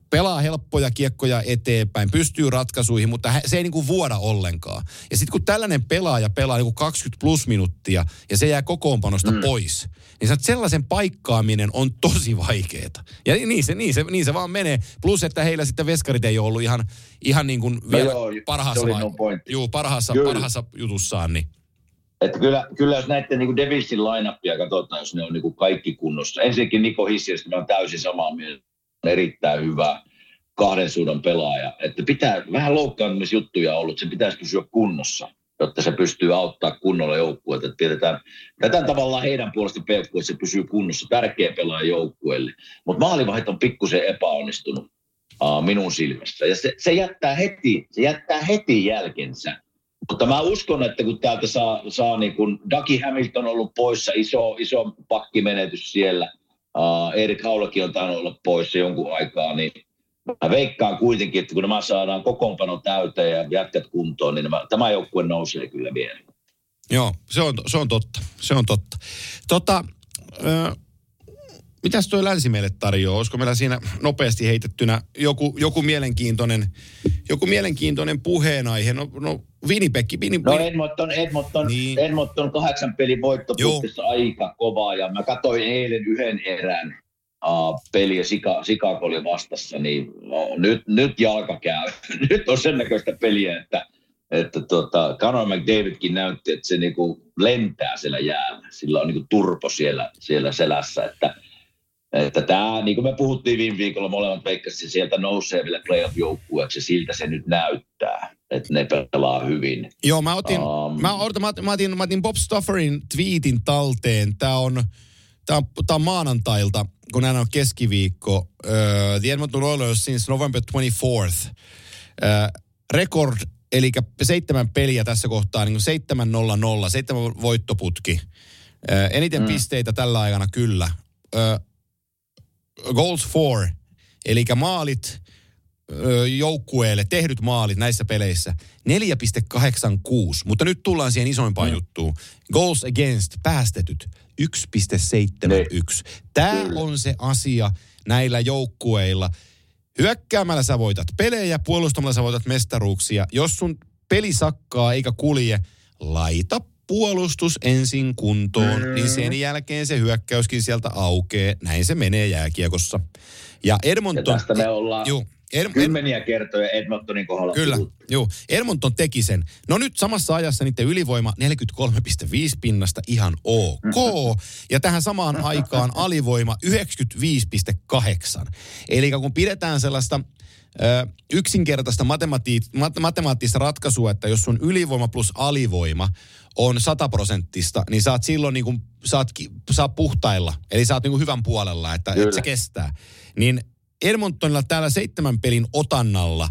pelaa helppoja kiekkoja eteenpäin, pystyy ratkaisuihin, mutta se ei niinku vuoda ollenkaan. Ja sitten kun tällainen pelaaja pelaa niinku 20 plus minuuttia ja se jää kokoonpanosta mm. pois, niin sä, sellaisen paikkaaminen on tosi vaikeeta. Ja niin se, niin, se, niin se vaan menee. Plus, että heillä sitten veskarit ei ole ollut ihan, ihan niin kuin vielä joo, parhaassa, vai- juu, parhaassa, Kyllä. parhaassa jutussaan. Niin. Että kyllä, kyllä jos näiden niin Devilsin lainappia katsotaan, jos ne on niin kuin kaikki kunnossa. Ensinnäkin Niko Hissiestä mä olen täysin samaa mieltä. Erittäin hyvä kahden suunnan pelaaja. Että pitää, vähän loukkaantumisjuttuja ollut, se pitäisi pysyä kunnossa, jotta se pystyy auttaa kunnolla joukkueet. Että pidetään, tavallaan heidän puolesta peukku, että se pysyy kunnossa. Tärkeä pelaaja joukkueelle. Mutta maalivahit on pikkusen epäonnistunut uh, minun silmästä. Ja se, se, jättää heti, se jättää heti jälkensä. Mutta mä uskon, että kun täältä saa, saa niin kuin Ducky Hamilton on ollut poissa, iso, iso pakkimenetys siellä. Uh, Erik Haulakin on tainnut olla poissa jonkun aikaa, niin mä veikkaan kuitenkin, että kun nämä saadaan kokoonpano täyteen ja jätkät kuntoon, niin nämä, tämä joukkue nousee kyllä vielä. Joo, se on, se on totta. Se on totta. Tota, ö, mitäs toi länsi meille tarjoaa? Olisiko meillä siinä nopeasti heitettynä joku, joku, mielenkiintoinen, joku mielenkiintoinen puheenaihe? No, no Winnipeg, Winnipeg. No Edmonton, Edmonton, Niin. Edmonton kahdeksan pelin voittoputkessa aika kovaa ja mä katsoin eilen yhden erän. uh, peli ja Sika, Chicago oli vastassa, niin no, nyt, nyt jalka käy. nyt on sen näköistä peliä, että, että tota, Conor McDavidkin näytti, että se niinku lentää siellä jäällä. Sillä on niinku turpo siellä, siellä selässä, että että tämä, niin kuin me puhuttiin viime viikolla, molemmat veikkasi, sieltä nousee vielä playoff-joukkueeksi, siltä se nyt näyttää, että ne pelaa hyvin. Joo, mä otin, um, mä, odotan, mä, mä, otin, mä otin Bob Stofferin tweetin talteen. Tämä on, tää on, tää on maanantailta, kun näin on keskiviikko. Uh, The Edmonton Oilers since November 24th. Uh, record, eli seitsemän peliä tässä kohtaa, niin 7-0-0, seitsemän voittoputki. Uh, eniten mm. pisteitä tällä aikana kyllä. Uh, goals for, eli maalit joukkueelle, tehdyt maalit näissä peleissä, 4,86. Mutta nyt tullaan siihen isoimpaan mm. juttuun. Goals against, päästetyt, 1,71. Tämä on se asia näillä joukkueilla. Hyökkäämällä sä voitat pelejä, puolustamalla sä voitat mestaruuksia. Jos sun peli sakkaa eikä kulje, laita puolustus ensin kuntoon, mm. niin sen jälkeen se hyökkäyskin sieltä aukeaa. Näin se menee jääkiekossa. Ja Edmonton... Ja tästä me ollaan juu, Ed, kymmeniä kertoja Edmontonin kohdalla. Kyllä, joo. Edmonton teki sen. No nyt samassa ajassa niiden ylivoima 43,5 pinnasta ihan ok. Mm-hmm. Ja tähän samaan aikaan alivoima 95,8. Eli kun pidetään sellaista yksinkertaista matemati- matemaattista ratkaisua, että jos sun ylivoima plus alivoima on sataprosenttista, niin saat silloin niin kuin, saat, saat puhtailla. Eli saat niin kuin hyvän puolella, että, että se kestää. Niin Edmontonilla täällä seitsemän pelin otannalla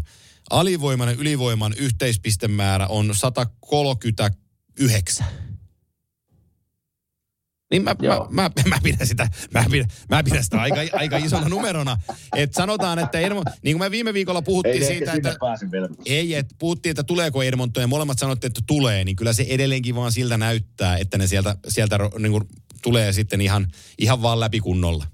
alivoiman ja ylivoiman yhteispistemäärä on 139. Niin mä, mä, mä, mä, pidän sitä, mä pidän, mä pidän sitä aika, aika isona numerona. Et sanotaan, että Edmont, niin kuin me viime viikolla puhuttiin ei siitä, että... Ei, että puhuttiin, että tuleeko Edmonton ja molemmat sanoitte, että tulee, niin kyllä se edelleenkin vaan siltä näyttää, että ne sieltä, sieltä niin kuin, tulee sitten ihan, ihan vaan läpi kunnolla.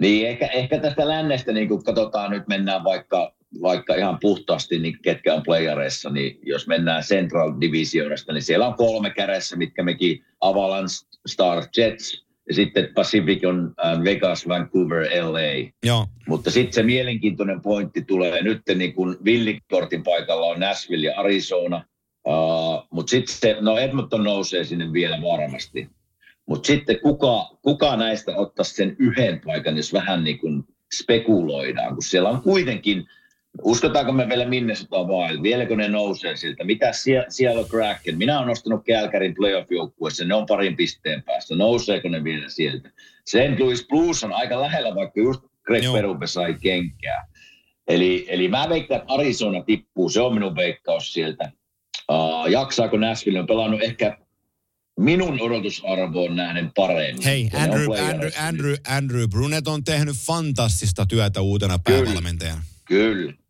Niin, ehkä, ehkä tästä lännestä, niin kun katsotaan nyt mennään vaikka, vaikka ihan puhtaasti, niin ketkä on playareissa, niin jos mennään Central Divisionista, niin siellä on kolme kädessä, mitkä mekin Avalanche, Star Jets ja sitten Pacific on äh, Vegas, Vancouver, LA. Joo. Mutta sitten se mielenkiintoinen pointti tulee nyt, niin kun villikortin paikalla on Nashville ja Arizona, uh, mutta sitten se, no Edmonton nousee sinne vielä varmasti. Mutta sitten kuka, kuka näistä ottaisi sen yhden paikan, jos vähän niin kuin spekuloidaan, kun siellä on kuitenkin, uskotaanko me vielä Minnesota Wild, vieläkö ne nousee siltä, mitä siellä, siellä on Kraken, minä olen nostanut Kälkärin playoff-joukkueessa, ne on parin pisteen päästä, nouseeko ne vielä sieltä. St. Louis Blues on aika lähellä, vaikka just Greg Berube sai kenkää. Eli, eli mä veikkaan, että Arizona tippuu, se on minun veikkaus sieltä. Uh, jaksaako Nashville, on pelannut ehkä minun odotusarvoon nähden paremmin. Hei, Andrew, Andrew, Andrew, Andrew Brunet on tehnyt fantastista työtä uutena päävalmentajana. Kyllä, kyllä.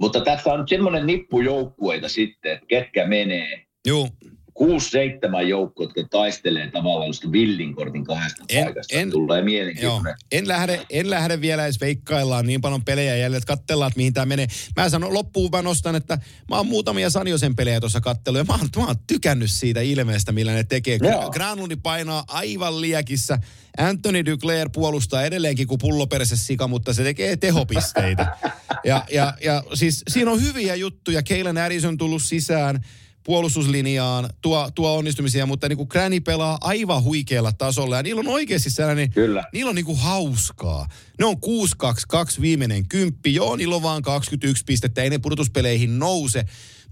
Mutta tässä on semmoinen nippu joukkueita sitten, että ketkä menee. Joo kuusi, seitsemän joukkoa, jotka taistelee tavallaan sitä villinkortin kahdesta en, paikasta. En, Tulee mielenkiintoinen. En lähde, en lähde vielä edes veikkaillaan niin paljon pelejä jäljellä, että katsellaan, että mihin tämä menee. Mä sanon loppuun, mä nostan, että mä oon muutamia Sanjosen pelejä tuossa kattelu ja mä oon, mä oon tykännyt siitä ilmeestä, millä ne tekee. Granlundi painaa aivan liekissä. Anthony Duclair puolustaa edelleenkin kuin pulloperässä sika, mutta se tekee tehopisteitä. ja, ja, ja siis siinä on hyviä juttuja. Keilan Addison on tullut sisään puolustuslinjaan, tuo, tuo onnistumisia, mutta niin kuin Granny pelaa aivan huikealla tasolla ja niillä on oikeasti sellainen, Kyllä. niillä on niin kuin hauskaa. Ne on 6-2-2 viimeinen kymppi, joo niillä on vaan 21 pistettä, ei ne pudotuspeleihin nouse,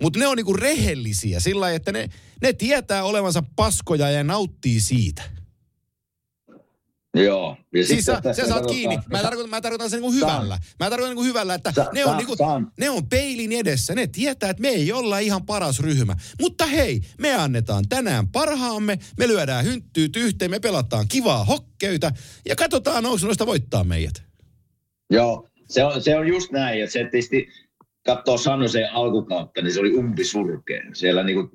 mutta ne on niin kuin rehellisiä sillä lailla, että ne, ne tietää olevansa paskoja ja nauttii siitä. Joo. Ja siis sä, sä saat kiinni. Mä tarkoitan, mä tarkoitan sen niin hyvällä. Mä tarkoitan niin hyvällä, että sa, ne, on niinku, ne on peilin edessä. Ne tietää, että me ei olla ihan paras ryhmä. Mutta hei, me annetaan tänään parhaamme. Me lyödään hynttyyt yhteen, me pelataan kivaa hokkeytä ja katsotaan, nousu noista voittaa meidät. Joo, se on, se on just näin. Ja se tietysti katsoo Sanosen alkukautta, niin se oli umpisurkea. Siellä niinku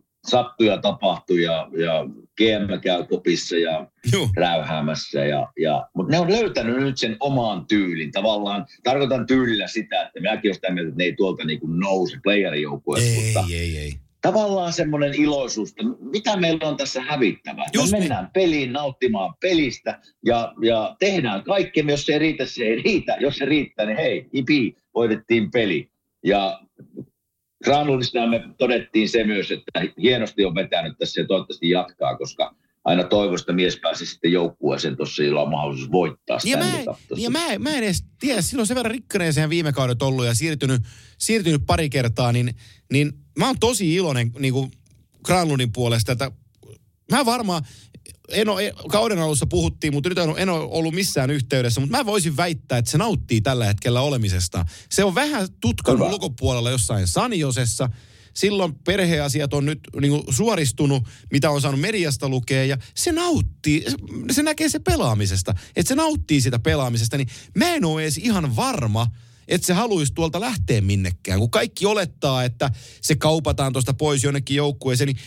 ja tapahtui ja, ja GM käy kopissa ja Juh. räyhäämässä. Ja, ja, mutta ne on löytänyt nyt sen omaan tyylin. Tavallaan tarkoitan tyylillä sitä, että minäkin olen sitä mieltä, että ne ei tuolta niin kuin nouse playerijoukkueesta. Ei, mutta ei, ei. tavallaan semmoinen iloisuus, että mitä meillä on tässä hävittävää. Just me niin. mennään peliin nauttimaan pelistä ja, ja tehdään kaikki. Jos se ei riitä, se ei riitä. Jos se riittää, niin hei, ipi, voitettiin peli. Ja Granulista me todettiin se myös, että hienosti on vetänyt tässä ja toivottavasti jatkaa, koska aina toivosta mies pääsi sitten joukkueeseen tuossa, jolla on mahdollisuus voittaa Ja mä, ja mä, mä en edes tiedä, silloin sen verran rikkainen sehän viime kaudet ollut ja siirtynyt, siirtynyt pari kertaa, niin, niin mä oon tosi iloinen niin kuin Granlundin puolesta, että mä varmaan, en ole, kauden alussa puhuttiin, mutta nyt en ole, ollut missään yhteydessä, mutta mä voisin väittää, että se nauttii tällä hetkellä olemisesta. Se on vähän tutkan Hyvä. ulkopuolella jossain Saniosessa, silloin perheasiat on nyt niin kuin suoristunut, mitä on saanut mediasta lukea, ja se nauttii, se- se näkee se pelaamisesta, että se nauttii sitä pelaamisesta, niin mä en ole edes ihan varma, että se haluaisi tuolta lähteä minnekään. Kun kaikki olettaa, että se kaupataan tuosta pois jonnekin joukkueeseen, niin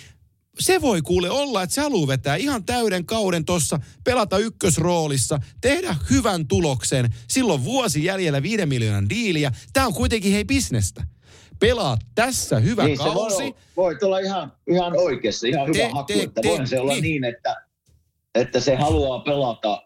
se voi kuule olla, että se haluaa vetää ihan täyden kauden tossa, pelata ykkösroolissa, tehdä hyvän tuloksen. Silloin vuosi jäljellä viiden miljoonan diiliä. Tämä on kuitenkin hei bisnestä. Pelaa tässä hyvä niin, se voi, kausi. olla- voi olla ihan, ihan oikeassa, ihan Te- hyvä haku. te- että te- voihan se olla niin. niin, että, että se haluaa pelata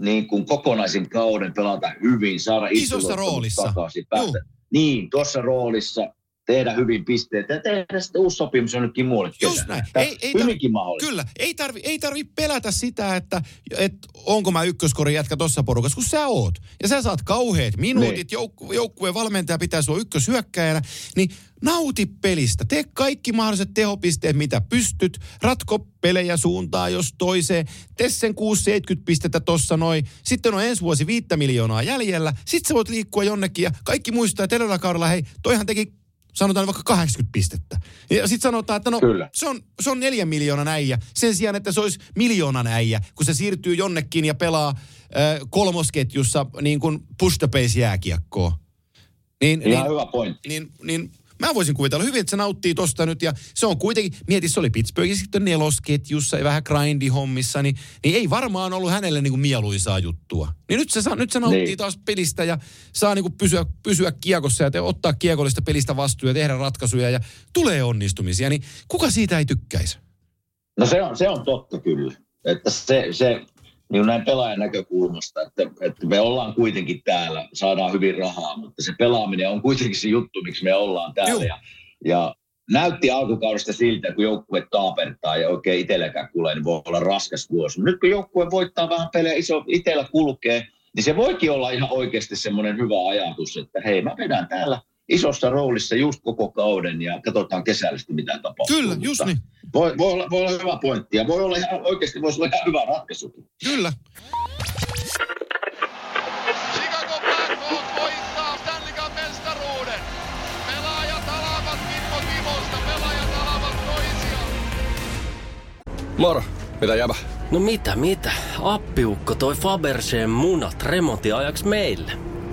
niin kuin kokonaisin kauden, pelata hyvin, saada Isossa roolissa. takaisin, päästä. Juu. Niin, tuossa roolissa tehdä hyvin pisteitä ja tehdä sitten uusi sopimus jonnekin muualle. Just näin. Ei- ei hyvinkin mahdollista. Kyllä, ei tarvi, ei tarvi pelätä sitä, että, että onko mä ykköskorin jätkä tossa porukassa, kun sä oot. Ja sä saat kauheat minuutit, Niin. joukku, joukkueen valmentaja pitää sua ykköshyökkäjänä, niin nauti pelistä. Tee kaikki mahdolliset tehopisteet, mitä pystyt. Ratko pelejä suuntaan jos toiseen. Tee sen 6-70 pistettä tossa noin. Sitten on ensi vuosi viittä miljoonaa jäljellä. Sitten sä voit liikkua jonnekin ja kaikki muistaa, että edellisellä kaudella, hei, toihan teki sanotaan vaikka 80 pistettä. Ja sitten sanotaan, että no Kyllä. se on, se on neljän miljoonan äijä. Sen sijaan, että se olisi miljoonan äijä, kun se siirtyy jonnekin ja pelaa äh, kolmosketjussa niin kuin push the pace jääkiekkoa. Niin, Ihan niin, hyvä pointti. niin, niin mä voisin kuvitella hyvin, että se nauttii tosta nyt. Ja se on kuitenkin, mieti, se oli Pittsburghin sitten nelosketjussa ja vähän grindihommissa, niin, niin ei varmaan ollut hänelle niin kuin mieluisaa juttua. Niin nyt se, saa, nyt se nauttii Niin. taas pelistä ja saa niin kuin pysyä, pysyä kiekossa ja te, ottaa kiekollista pelistä vastuun ja tehdä ratkaisuja ja tulee onnistumisia. Niin kuka siitä ei tykkäisi? No se on, se on totta kyllä. Että se, se niin näin pelaajan näkökulmasta, että, että me ollaan kuitenkin täällä, saadaan hyvin rahaa, mutta se pelaaminen on kuitenkin se juttu, miksi me ollaan täällä. Ja, ja näytti alkukaudesta siltä, kun joukkue taapertaa ja oikein itselläkään kuulee, niin voi olla raskas vuosi. Nyt kun joukkue voittaa vähän pelejä, iso itsellä kulkee, niin se voikin olla ihan oikeasti semmoinen hyvä ajatus, että hei, mä vedän täällä isossa roolissa just koko kauden ja katsotaan kesällä sitten mitä tapahtuu. Kyllä, just niin. Voi, voi, olla, voi olla hyvä pointti ja voi olla ihan, oikeasti voisi olla ihan hyvä ratkaisukin. Kyllä. Moro, mitä jäbä? No mitä, mitä? Appiukko toi Faberseen munat remontiajaksi meille.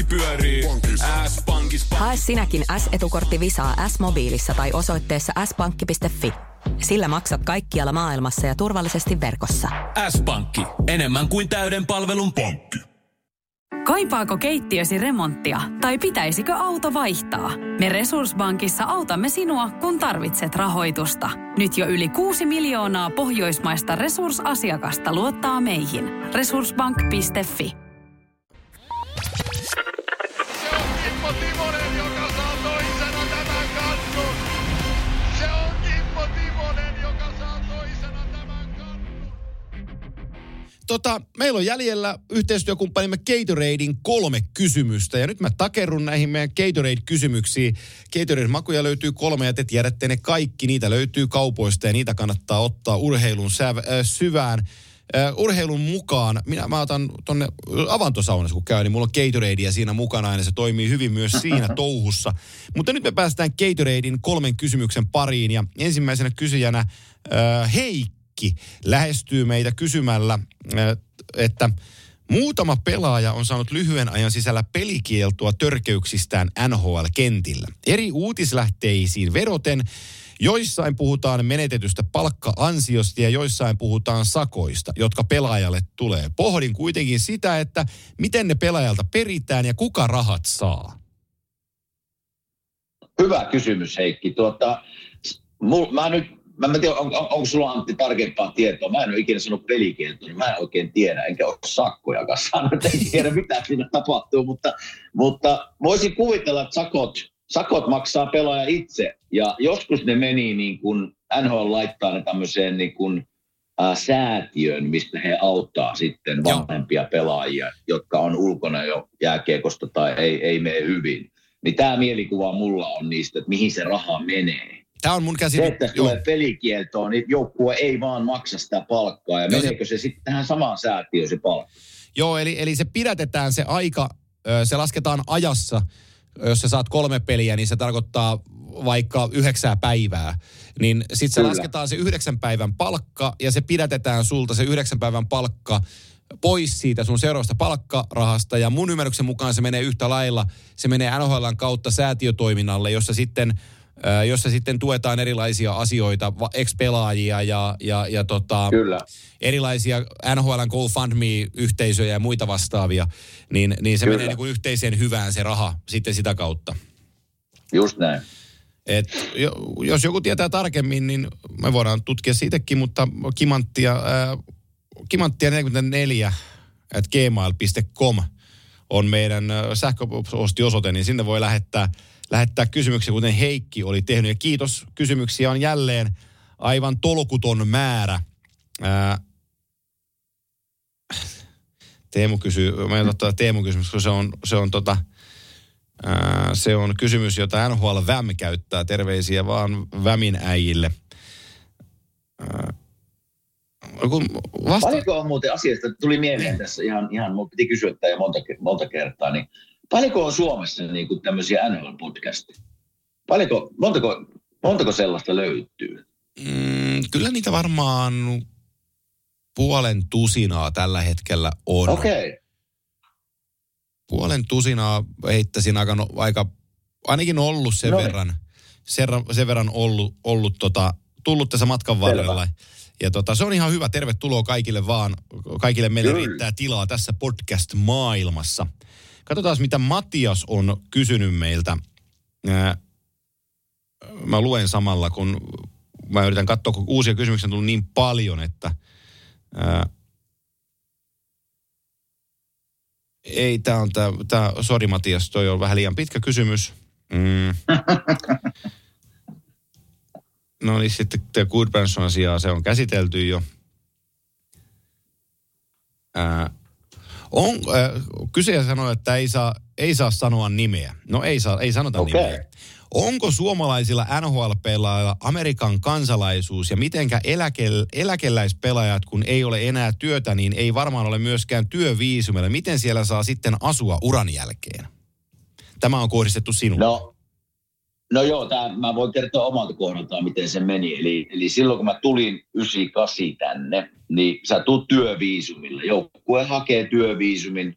Arki pyörii. S-pankis. Hae sinäkin S-etukortti Visaa S-mobiilissa tai osoitteessa s-pankki.fi. Sillä maksat kaikkialla maailmassa ja turvallisesti verkossa. S-pankki. Enemmän kuin täyden palvelun pankki. Kaipaako keittiösi remonttia tai pitäisikö auto vaihtaa? Me Resurssbankissa autamme sinua, kun tarvitset rahoitusta. Nyt jo yli 6 miljoonaa pohjoismaista resursasiakasta luottaa meihin. Resurssbank.fi Tota, meillä on jäljellä yhteistyökumppanimme Gatoradein kolme kysymystä. Ja nyt mä takerrun näihin meidän Gatorade-kysymyksiin. Gatorade-makuja löytyy kolme ja te tiedätte ne kaikki. Niitä löytyy kaupoista ja niitä kannattaa ottaa urheilun säv- äh, syvään Uh, urheilun mukaan, minä mä otan tonne avantosaunassa kun käyn, niin mulla on Gatoradea siinä mukana ja se toimii hyvin myös siinä touhussa. Mutta nyt me päästään Gatoradein kolmen kysymyksen pariin ja ensimmäisenä kysyjänä uh, Heikki lähestyy meitä kysymällä, uh, että Muutama pelaaja on saanut lyhyen ajan sisällä pelikieltoa törkeyksistään NHL-kentillä. Eri uutislähteisiin veroten Joissain puhutaan menetetystä palkka-ansiosta ja joissain puhutaan sakoista, jotka pelaajalle tulee. Pohdin kuitenkin sitä, että miten ne pelaajalta peritään ja kuka rahat saa. Hyvä kysymys Heikki. Tuota, mul, mä nyt mä en tiedä, on, on, onko sulla Antti tarkempaa tietoa. Mä en ole ikinä sanonut pelikieltoa, niin mä en oikein tiedä, enkä ole sakkoja saanut, en tiedä mitä siinä tapahtuu, mutta, mutta voisin kuvitella, että sakot, sakot maksaa pelaaja itse, ja joskus ne meni niin kuin, NHL laittaa ne tämmöiseen niin kuin, ää, säätiön, mistä he auttaa sitten vanhempia pelaajia, jotka on ulkona jo jääkiekosta tai ei, ei mene hyvin. Niin tämä mielikuva mulla on niistä, että mihin se raha menee. Tämä on mun käsitys. Se, että tulee pelikieltoon, niin joukkue ei vaan maksa sitä palkkaa. Ja meneekö se, se sitten tähän samaan säätiöön se palkka? Joo, eli, eli se pidätetään se aika, se lasketaan ajassa. Jos sä saat kolme peliä, niin se tarkoittaa vaikka yhdeksää päivää. Niin sitten se Kyllä. lasketaan se yhdeksän päivän palkka ja se pidätetään sulta se yhdeksän päivän palkka pois siitä sun seuraavasta palkkarahasta. Ja mun ymmärryksen mukaan se menee yhtä lailla. Se menee NHLn kautta säätiötoiminnalle, jossa sitten – jossa sitten tuetaan erilaisia asioita, ex-pelaajia ja, ja, ja tota, Kyllä. erilaisia NHLn GoFundMe-yhteisöjä ja muita vastaavia, niin, niin se Kyllä. menee niin kuin yhteiseen hyvään se raha sitten sitä kautta. Just näin. Et, jos joku tietää tarkemmin, niin me voidaan tutkia siitäkin, mutta kimanttia, äh, kimanttia 44 at gmail.com on meidän sähköpostiosoite, niin sinne voi lähettää – lähettää kysymyksiä, kuten Heikki oli tehnyt. Ja kiitos, kysymyksiä on jälleen aivan tolkuton määrä. Ää, Teemu kysyy, mä en ottaa Teemu kysymys, koska se on, se on tota, ää, se on kysymys, jota NHL VÄM käyttää. Terveisiä vaan VÄMin äijille. Ää, kun vasta... Paljonko on muuten asiasta, tuli mieleen tässä ihan, ihan mun piti kysyä tämä monta, monta kertaa, niin Paljonko on Suomessa niin kuin tämmöisiä NHL-podcasteja? Paljonko, montako, montako sellaista löytyy? Mm, kyllä niitä varmaan puolen tusinaa tällä hetkellä on. Okei. Okay. Puolen tusinaa heittäisin aika, no, aika ainakin ollut sen Noin. verran, sen, sen verran ollut, ollut tota, tullut tässä matkan varrella. Selvä. Ja tota, se on ihan hyvä. Tervetuloa kaikille vaan. Kaikille meille Kyllä. riittää tilaa tässä podcast-maailmassa. Katsotaan, mitä Matias on kysynyt meiltä. Mä luen samalla, kun mä yritän katsoa, kun uusia kysymyksiä on tullut niin paljon, että ei, tämä on tämä, tää, sori Matias, toi on vähän liian pitkä kysymys. Mm. No niin, sitten tämä Goodbranson-asiaa, se on käsitelty jo. Ää, on, äh, kysyjä sanoi, että ei saa, ei saa sanoa nimeä. No ei, saa, ei sanota okay. nimeä. Onko suomalaisilla NHL-pelaajilla Amerikan kansalaisuus ja mitenkä eläke, eläkeläispelaajat, kun ei ole enää työtä, niin ei varmaan ole myöskään työviisumilla. Miten siellä saa sitten asua uran jälkeen? Tämä on kohdistettu sinulle. No, no joo, tää, mä voin kertoa omalta kohdaltaan, miten se meni. Eli, eli silloin kun mä tulin 98 tänne, niin sä tuut työviisumilla. Joukkue hakee työviisumin,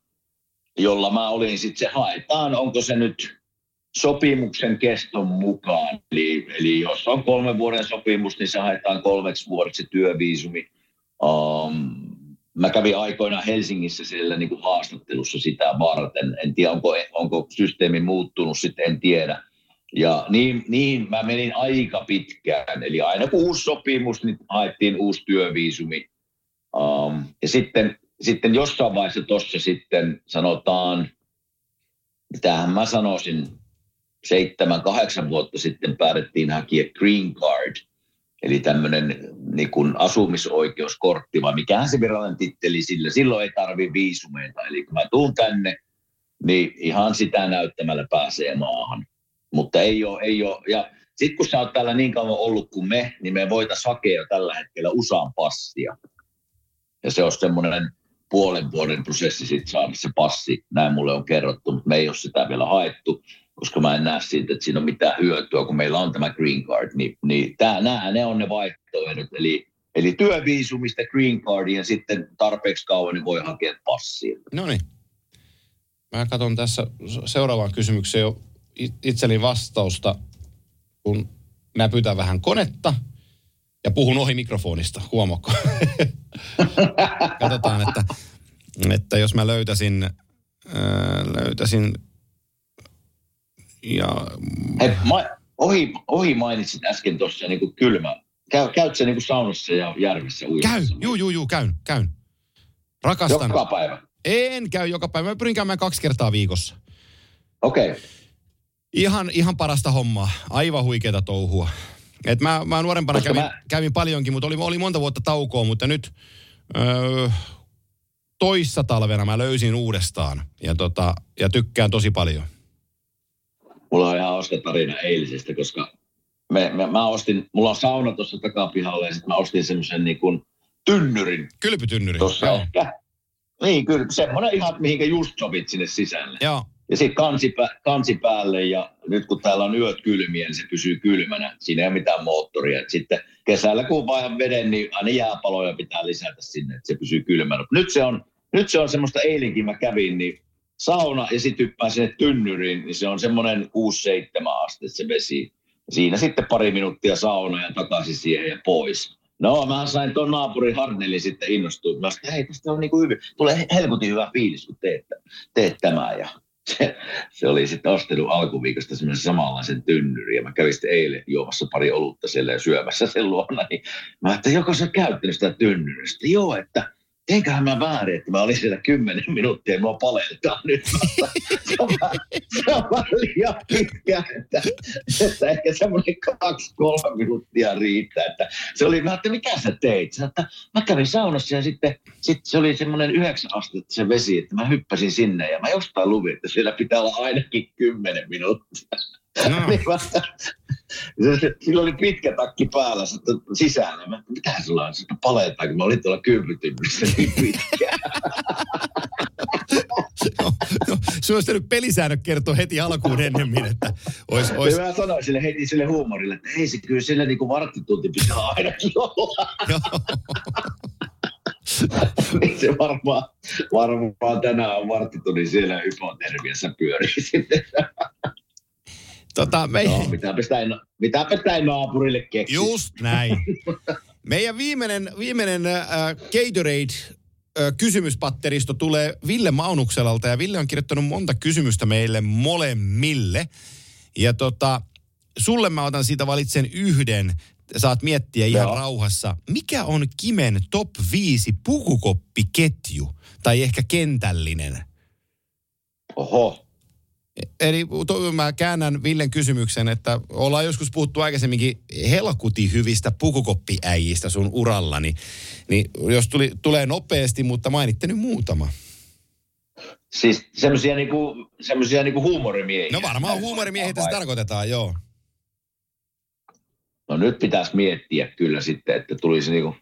jolla mä olin sitten se haetaan, onko se nyt sopimuksen keston mukaan. Eli, eli jos on kolmen vuoden sopimus, niin se haetaan kolmeksi vuodeksi työviisumi. Um, mä kävin aikoina Helsingissä siellä niin kuin haastattelussa sitä varten. En tiedä, onko, onko systeemi muuttunut, sitten en tiedä. Ja niin, niin mä menin aika pitkään. Eli aina kun uusi sopimus, niin haettiin uusi työviisumi. Um, ja sitten, sitten jossain vaiheessa tuossa sitten sanotaan, mitähän mä sanoisin, seitsemän, kahdeksan vuotta sitten päätettiin hakia green card, eli tämmöinen niin kuin asumisoikeuskortti, vai mikähän se virallinen titteli sillä. Silloin ei tarvi viisumeita, eli kun mä tuun tänne, niin ihan sitä näyttämällä pääsee maahan. Mutta ei ole, ei ole. ja sitten kun sä oot täällä niin kauan ollut kuin me, niin me voitaisiin hakea jo tällä hetkellä USAn passia. Ja se on semmoinen puolen vuoden prosessi sitten saada se passi. Näin mulle on kerrottu, mutta me ei ole sitä vielä haettu, koska mä en näe siitä, että siinä on mitään hyötyä, kun meillä on tämä green card. Niin, niin tää, nämä, ne on ne vaihtoehdot. Eli, eli työviisumista green cardin ja sitten tarpeeksi kauan niin voi hakea passia. No niin. Mä katson tässä seuraavaan kysymykseen jo itselleni vastausta, kun näpytän vähän konetta ja puhun ohi mikrofonista. Huomakko? Katsotaan, että, että jos mä löytäisin, ää, löytäisin ja Hei, ma, ohi, ohi mainitsit äsken tuossa niin kylmä. Käy, käyt sä niin saunassa ja järvessä käyn, uimassa? juu, juu, juu, käyn, käyn. Rakastan. Joka päivä. En käy joka päivä. Mä pyrin käymään kaksi kertaa viikossa. Okei. Okay. Ihan, ihan parasta hommaa. Aivan huikeeta touhua. Et mä, mä nuorempana Koska kävin, mä- kävin paljonkin, mutta oli, oli monta vuotta taukoa, mutta nyt öö, toissa talvena mä löysin uudestaan. Ja, tota, ja tykkään tosi paljon. Mulla on ihan hauska tarina eilisestä, koska me, me, mä ostin, mulla on sauna tuossa takapihalla ja sitten mä ostin semmoisen niin kuin tynnyrin Kylpytynnyri. tuossa ehkä. Niin, kyllä, semmoinen ihan, mihinkä just sopit sinne sisälle. Joo. Ja sitten kansi, pä- kansi päälle ja nyt kun täällä on yöt kylmiä, niin se pysyy kylmänä. Siinä ei ole mitään moottoria. Et sitten kesällä kun vaihan veden, niin aina jääpaloja pitää lisätä sinne, että se pysyy kylmänä. Nyt se on, nyt se on semmoista, eilenkin mä kävin, niin sauna ja sitten hyppään sinne tynnyriin, niin se on semmoinen 6-7 aste se vesi. Siinä sitten pari minuuttia sauna ja takaisin siihen ja pois. No, mä sain tuon naapurin Harnelin sitten innostua. Mä sanoin, että hei, tästä on niinku hyvin, tulee helkutin hyvä fiilis, kun teet, teet tämän. Ja se, se oli sitten ostanut alkuviikosta semmoisen samanlaisen tynnyrin. Ja mä kävin sitten eilen juomassa pari olutta siellä ja syömässä sen luona. Niin mä että joko sä käyttänyt sitä tynnyristä? Joo, että eiköhän mä väärin, että mä olin siellä kymmenen minuuttia mua paleltaa nyt. Se, on, vähän- se on vähän liian pitkä, että, että ehkä semmoinen kaksi, kolme minuuttia riittää. Että se oli, mä ajattelin, mitä sä teit? Sä, että mä kävin saunassa ja sitten sit se oli semmoinen yhdeksän astetta se vesi, että mä hyppäsin sinne ja mä jostain luvin, että siellä pitää olla ainakin kymmenen minuuttia. No. Niin Sillä oli pitkä takki päällä sitten sisällä. Mä, mitä sulla on? Sitten paletaan, kun mä olin tuolla kyypytymyssä niin pitkään. no, sun olisi pelisäännöt kertoa heti alkuun ennemmin, että ois, ois, Ja mä sanoin sille heti sille huumorille, että ei se kyllä sillä niin kuin varttitunti pitää ainakin olla. niin se varmaan, varmaan tänään on varttitunti siellä hypotermiassa pyörii sitten. Tota, me, No, mitäpä sitä ei, mitäpä sitä ei naapurille keksi. Just näin. Meidän viimeinen, viimeinen äh, Gatorade äh, kysymyspatteristo tulee Ville Maunukselalta ja Ville on kirjoittanut monta kysymystä meille molemmille. Ja tota, sulle mä otan siitä valitsen yhden. Saat miettiä ihan Joo. rauhassa. Mikä on Kimen top 5 pukukoppiketju? Tai ehkä kentällinen? Oho. Eli to, mä käännän Villen kysymyksen, että ollaan joskus puhuttu aikaisemminkin helkuti hyvistä pukukoppiäijistä sun urallani. Niin jos tuli, tulee nopeasti, mutta mainitte nyt muutama. Siis semmoisia niinku, semmosia niinku huumorimiehiä. No varmaan huumorimiehiä tässä tarkoitetaan, joo. No nyt pitäisi miettiä kyllä sitten, että tulisi niinku...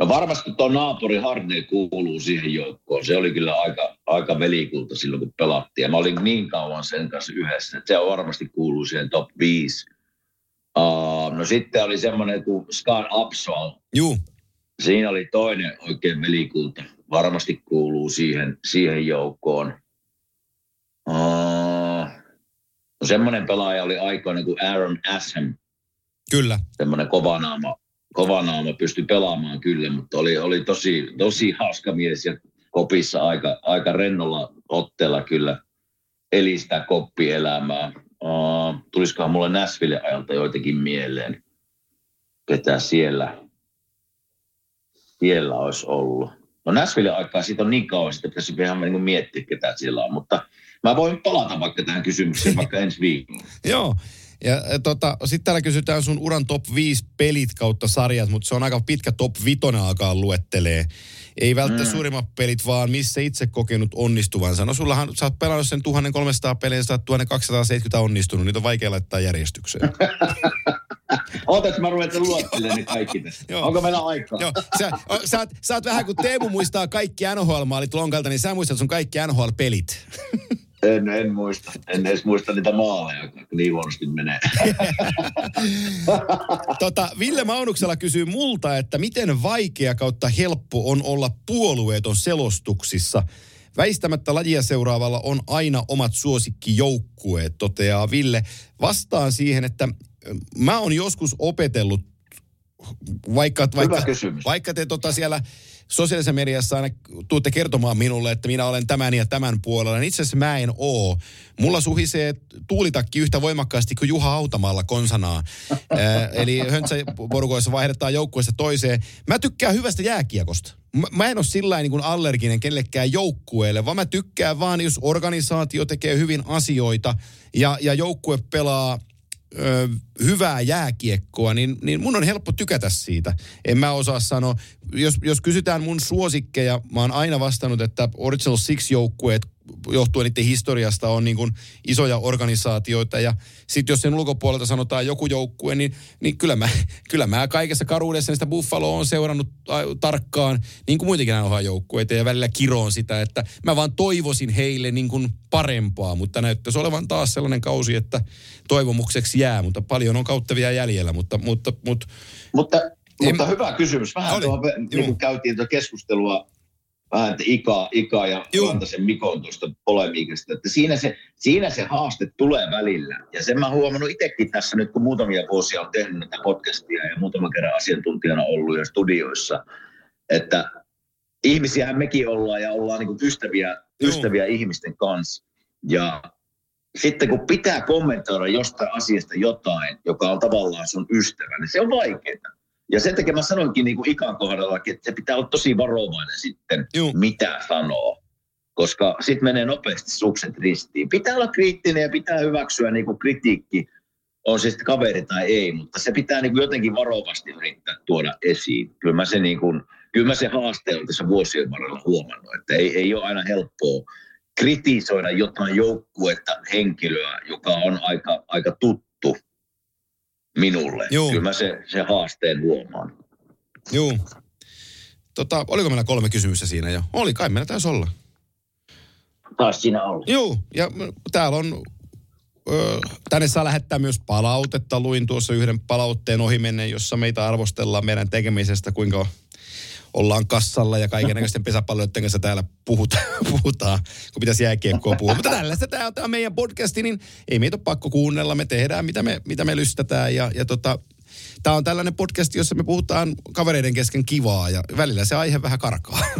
No varmasti tuo naapuri Harney kuuluu siihen joukkoon. Se oli kyllä aika, aika velikulta silloin, kun pelattiin. Ja mä olin niin kauan sen kanssa yhdessä, että se on varmasti kuuluu siihen top 5. Uh, no sitten oli semmoinen kuin Scar Upswell. Juu. Siinä oli toinen oikein velikulta. Varmasti kuuluu siihen, siihen joukkoon. Uh, no semmoinen pelaaja oli aikoina kuin Aaron Asham. Kyllä. Semmoinen kovanaama, kovanaama pystyi pelaamaan kyllä, mutta oli, oli tosi, tosi hauska mies ja kopissa aika, aika rennolla otteella kyllä eli sitä koppielämää. Uh, tulisikohan mulle Nashville ajalta joitakin mieleen, ketä siellä, siellä olisi ollut. No Nashville aikaa siitä on niin kauan, että pitäisi ihan niin miettiä, ketä siellä on, mutta mä voin palata vaikka tähän kysymykseen vaikka ensi viikolla. Joo. Ja tota, sitten täällä kysytään sun uran top 5 pelit kautta sarjat, mutta se on aika pitkä top 5 alkaa luettelee. Ei välttämättä mm. suurimmat pelit, vaan missä itse kokenut onnistuvansa. No sullahan, sä oot pelannut sen 1300 peliä, sä oot 1270 onnistunut, niitä on vaikea laittaa järjestykseen. Ootas mä ruvetan luottelemaan ne kaikki tässä. Joo. Onko meillä aikaa? Joo, sä, o- sä, oot, sä oot vähän kuin Teemu muistaa kaikki NHL-maalit lonkalta, niin sä muistat sun kaikki NHL-pelit. En, en muista. En edes muista niitä maaleja, niin huonosti menee. Tota, Ville Maunuksella kysyy multa, että miten vaikea kautta helppo on olla puolueeton selostuksissa. Väistämättä lajia seuraavalla on aina omat suosikkijoukkueet, toteaa Ville. Vastaan siihen, että ö, mä oon joskus opetellut, vaikka, vaikka, vaikka te tota siellä sosiaalisessa mediassa aina tuutte kertomaan minulle, että minä olen tämän ja tämän puolella, itse asiassa mä en oo. Mulla suhisee tuulitakki yhtä voimakkaasti kuin Juha Autamalla konsanaa. Ää, eli höntsäporukoissa vaihdetaan joukkueesta toiseen. Mä tykkään hyvästä jääkiekosta. Mä, mä en ole sillä niin allerginen kenellekään joukkueelle, vaan mä tykkään vaan, jos organisaatio tekee hyvin asioita ja, ja joukkue pelaa ö, hyvää jääkiekkoa, niin, niin mun on helppo tykätä siitä. En mä osaa sanoa. Jos, jos kysytään mun suosikkeja, mä oon aina vastannut, että Original Six-joukkueet johtuen niiden historiasta on niin kuin isoja organisaatioita. Ja sitten jos sen ulkopuolelta sanotaan joku joukkue, niin, niin kyllä, mä, kyllä mä kaikessa karuudessa sitä Buffalo on seurannut tarkkaan, niin kuin muitakin joukkueita. Ja välillä kiroon sitä, että mä vaan toivoisin heille niin kuin parempaa, mutta näyttäisi olevan taas sellainen kausi, että toivomukseksi jää, mutta paljon on kautta vielä jäljellä, mutta, mutta, mutta Mutta, En- mutta hyvä kysymys. Vähän Oli, tuohon, niin kuin käytiin tuota keskustelua vähän että Ika, Ika ja. Rantasen Mikon tuosta polemiikasta, että siinä se, siinä se haaste tulee välillä. Ja sen mä huomannut itsekin tässä nyt, kun muutamia vuosia on tehnyt näitä podcastia ja muutaman kerran asiantuntijana ollut jo studioissa, että ihmisiähän mekin ollaan ja ollaan niin ystäviä, Juu. ystäviä ihmisten kanssa. Ja sitten kun pitää kommentoida jostain asiasta jotain, joka on tavallaan sun ystävä, niin se on vaikeaa. Ja sen takia mä sanoinkin niin kuin ikan kohdallakin, että se pitää olla tosi varovainen sitten, Juu. mitä sanoo. Koska sitten menee nopeasti sukset ristiin. Pitää olla kriittinen ja pitää hyväksyä niin kuin kritiikki, on se sitten kaveri tai ei, mutta se pitää niin kuin jotenkin varovasti yrittää tuoda esiin. Kyllä mä se, niin kuin, kyllä mä se haaste on tässä vuosien varrella huomannut, että ei, ei ole aina helppoa kritisoida jotain joukkuetta, henkilöä, joka on aika, aika tuttu minulle. Juu. Kyllä mä se, se haasteen huomaan. Juu. Tota, oliko meillä kolme kysymystä siinä jo? Oli, kai meillä taisi olla. Taas siinä olla. Joo, ja täällä on, ö, tänne saa lähettää myös palautetta. Luin tuossa yhden palautteen ohimennen, jossa meitä arvostellaan meidän tekemisestä, kuinka ollaan kassalla ja kaikenlaisten pesäpalloiden kanssa täällä puhutaan, puhutaan kun pitäisi jääkiekkoa puhua. Mutta tällaista tämä on, on meidän podcasti, niin ei meitä ole pakko kuunnella. Me tehdään, mitä me, mitä me lystätään ja, ja tota, Tämä on tällainen podcast, jossa me puhutaan kavereiden kesken kivaa ja välillä se aihe vähän karkaa.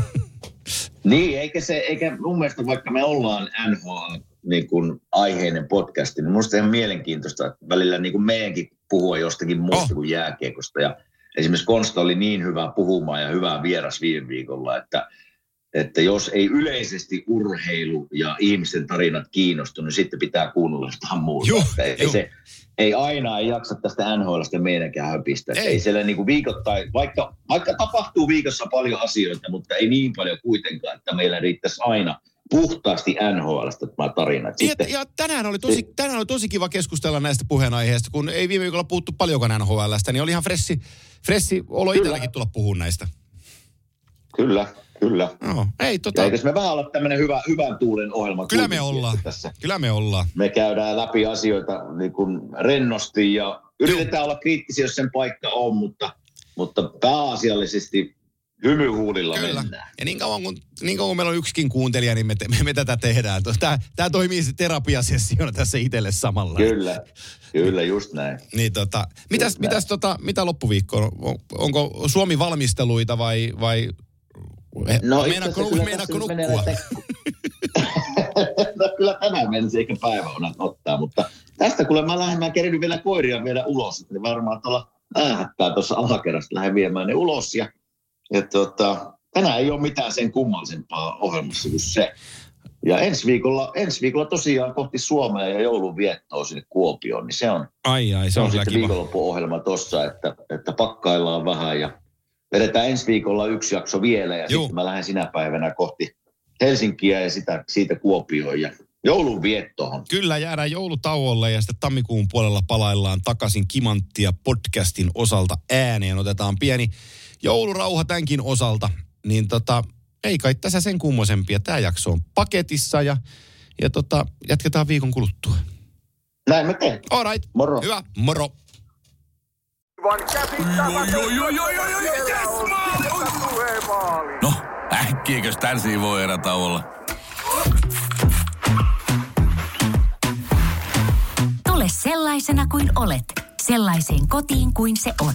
Niin, eikä se, eikä mun mielestä vaikka me ollaan NHL niin kuin aiheinen podcasti, niin musta ihan mielenkiintoista, että välillä niin kuin meidänkin puhua jostakin muusta Oh. kuin jääkiekosta. Ja esimerkiksi Konsta oli niin hyvä puhumaan ja hyvä vieras viime viikolla, että, että jos ei yleisesti urheilu ja ihmisten tarinat kiinnostu, niin sitten pitää kuunnella jotain muuta. Juh, ei, juh. se, ei aina ei jaksa tästä NHLstä meidänkään höpistä. Ei, Ei. ei siellä niin kuin viikoittain, vaikka, vaikka tapahtuu viikossa paljon asioita, mutta ei niin paljon kuitenkaan, että meillä riittäisi aina puhtaasti NHLstä tämä tarina. Ja, Sitten, ja tänään, oli tosi, tänään oli tosi kiva keskustella näistä puheenaiheista, kun ei viime viikolla puhuttu paljonkaan NHLstä, niin oli ihan fressi, fressi olo Kyllä. itselläkin tulla puhua näistä. kyllä, kyllä. Joo, ei tota, Ja eikös me vähän olla tämmöinen hyvä, hyvän tuulen ohjelma? kyllä me ollaan, Tässä kyllä me ollaan. me käydään läpi asioita niin kuin rennosti ja yritetään olla kriittisiä, jos sen paikka on, mutta, mutta pääasiallisesti hymyhuulilla Kyllä. mennään. Ja niin kauan, kun, niin kauan kun meillä on yksikin kuuntelija, niin me, te, me, me tätä tehdään. Tämä, tämä toimii se terapiasessiona tässä itselle samalla. Kyllä, kyllä, just näin. Niin tota, mitäs, Just näin. mitäs tota, mitä loppuviikko? On, onko Suomi valmisteluita vai, vai No, meinaatko, meinaatko kyllä tässä nukkua? menee no, kyllä tänään mennessä eikä päivä on ottaa, mutta tästä kuule mä lähden, mä kerin vielä koiria viedä ulos, niin varmaan tuolla äähättää tuossa alakerrasta lähden viemään ne ulos ja, ja tota, tänään ei ole mitään sen kummallisempaa ohjelmassa kuin se. Ja ensi viikolla, ensi viikolla tosiaan kohti Suomea ja joulun viettoa sinne Kuopioon, niin se on, Ai ai, se on on sitten viikonloppuohjelma tossa, että, että pakkaillaan vähän ja vedetään ensi viikolla yksi jakso vielä ja Juu. sitten mä lähden sinä päivänä kohti Helsinkiä ja sitä, siitä Kuopioon ja joulun viettoon. Kyllä, jäädään joulutauolle ja sitten tammikuun puolella palaillaan takaisin Kimanttia podcastin osalta ääneen. Otetaan pieni joulurauha tämänkin osalta. Niin tota, ei kai tässä sen kummosempia. Tämä jakso on paketissa ja, ja tota, jatketaan viikon kuluttua. Näin me teemme. All right. Moro. Hyvä, moro. No, äkkiäkös tän voi erätauolla? Tule sellaisena kuin olet, sellaiseen kotiin kuin se on.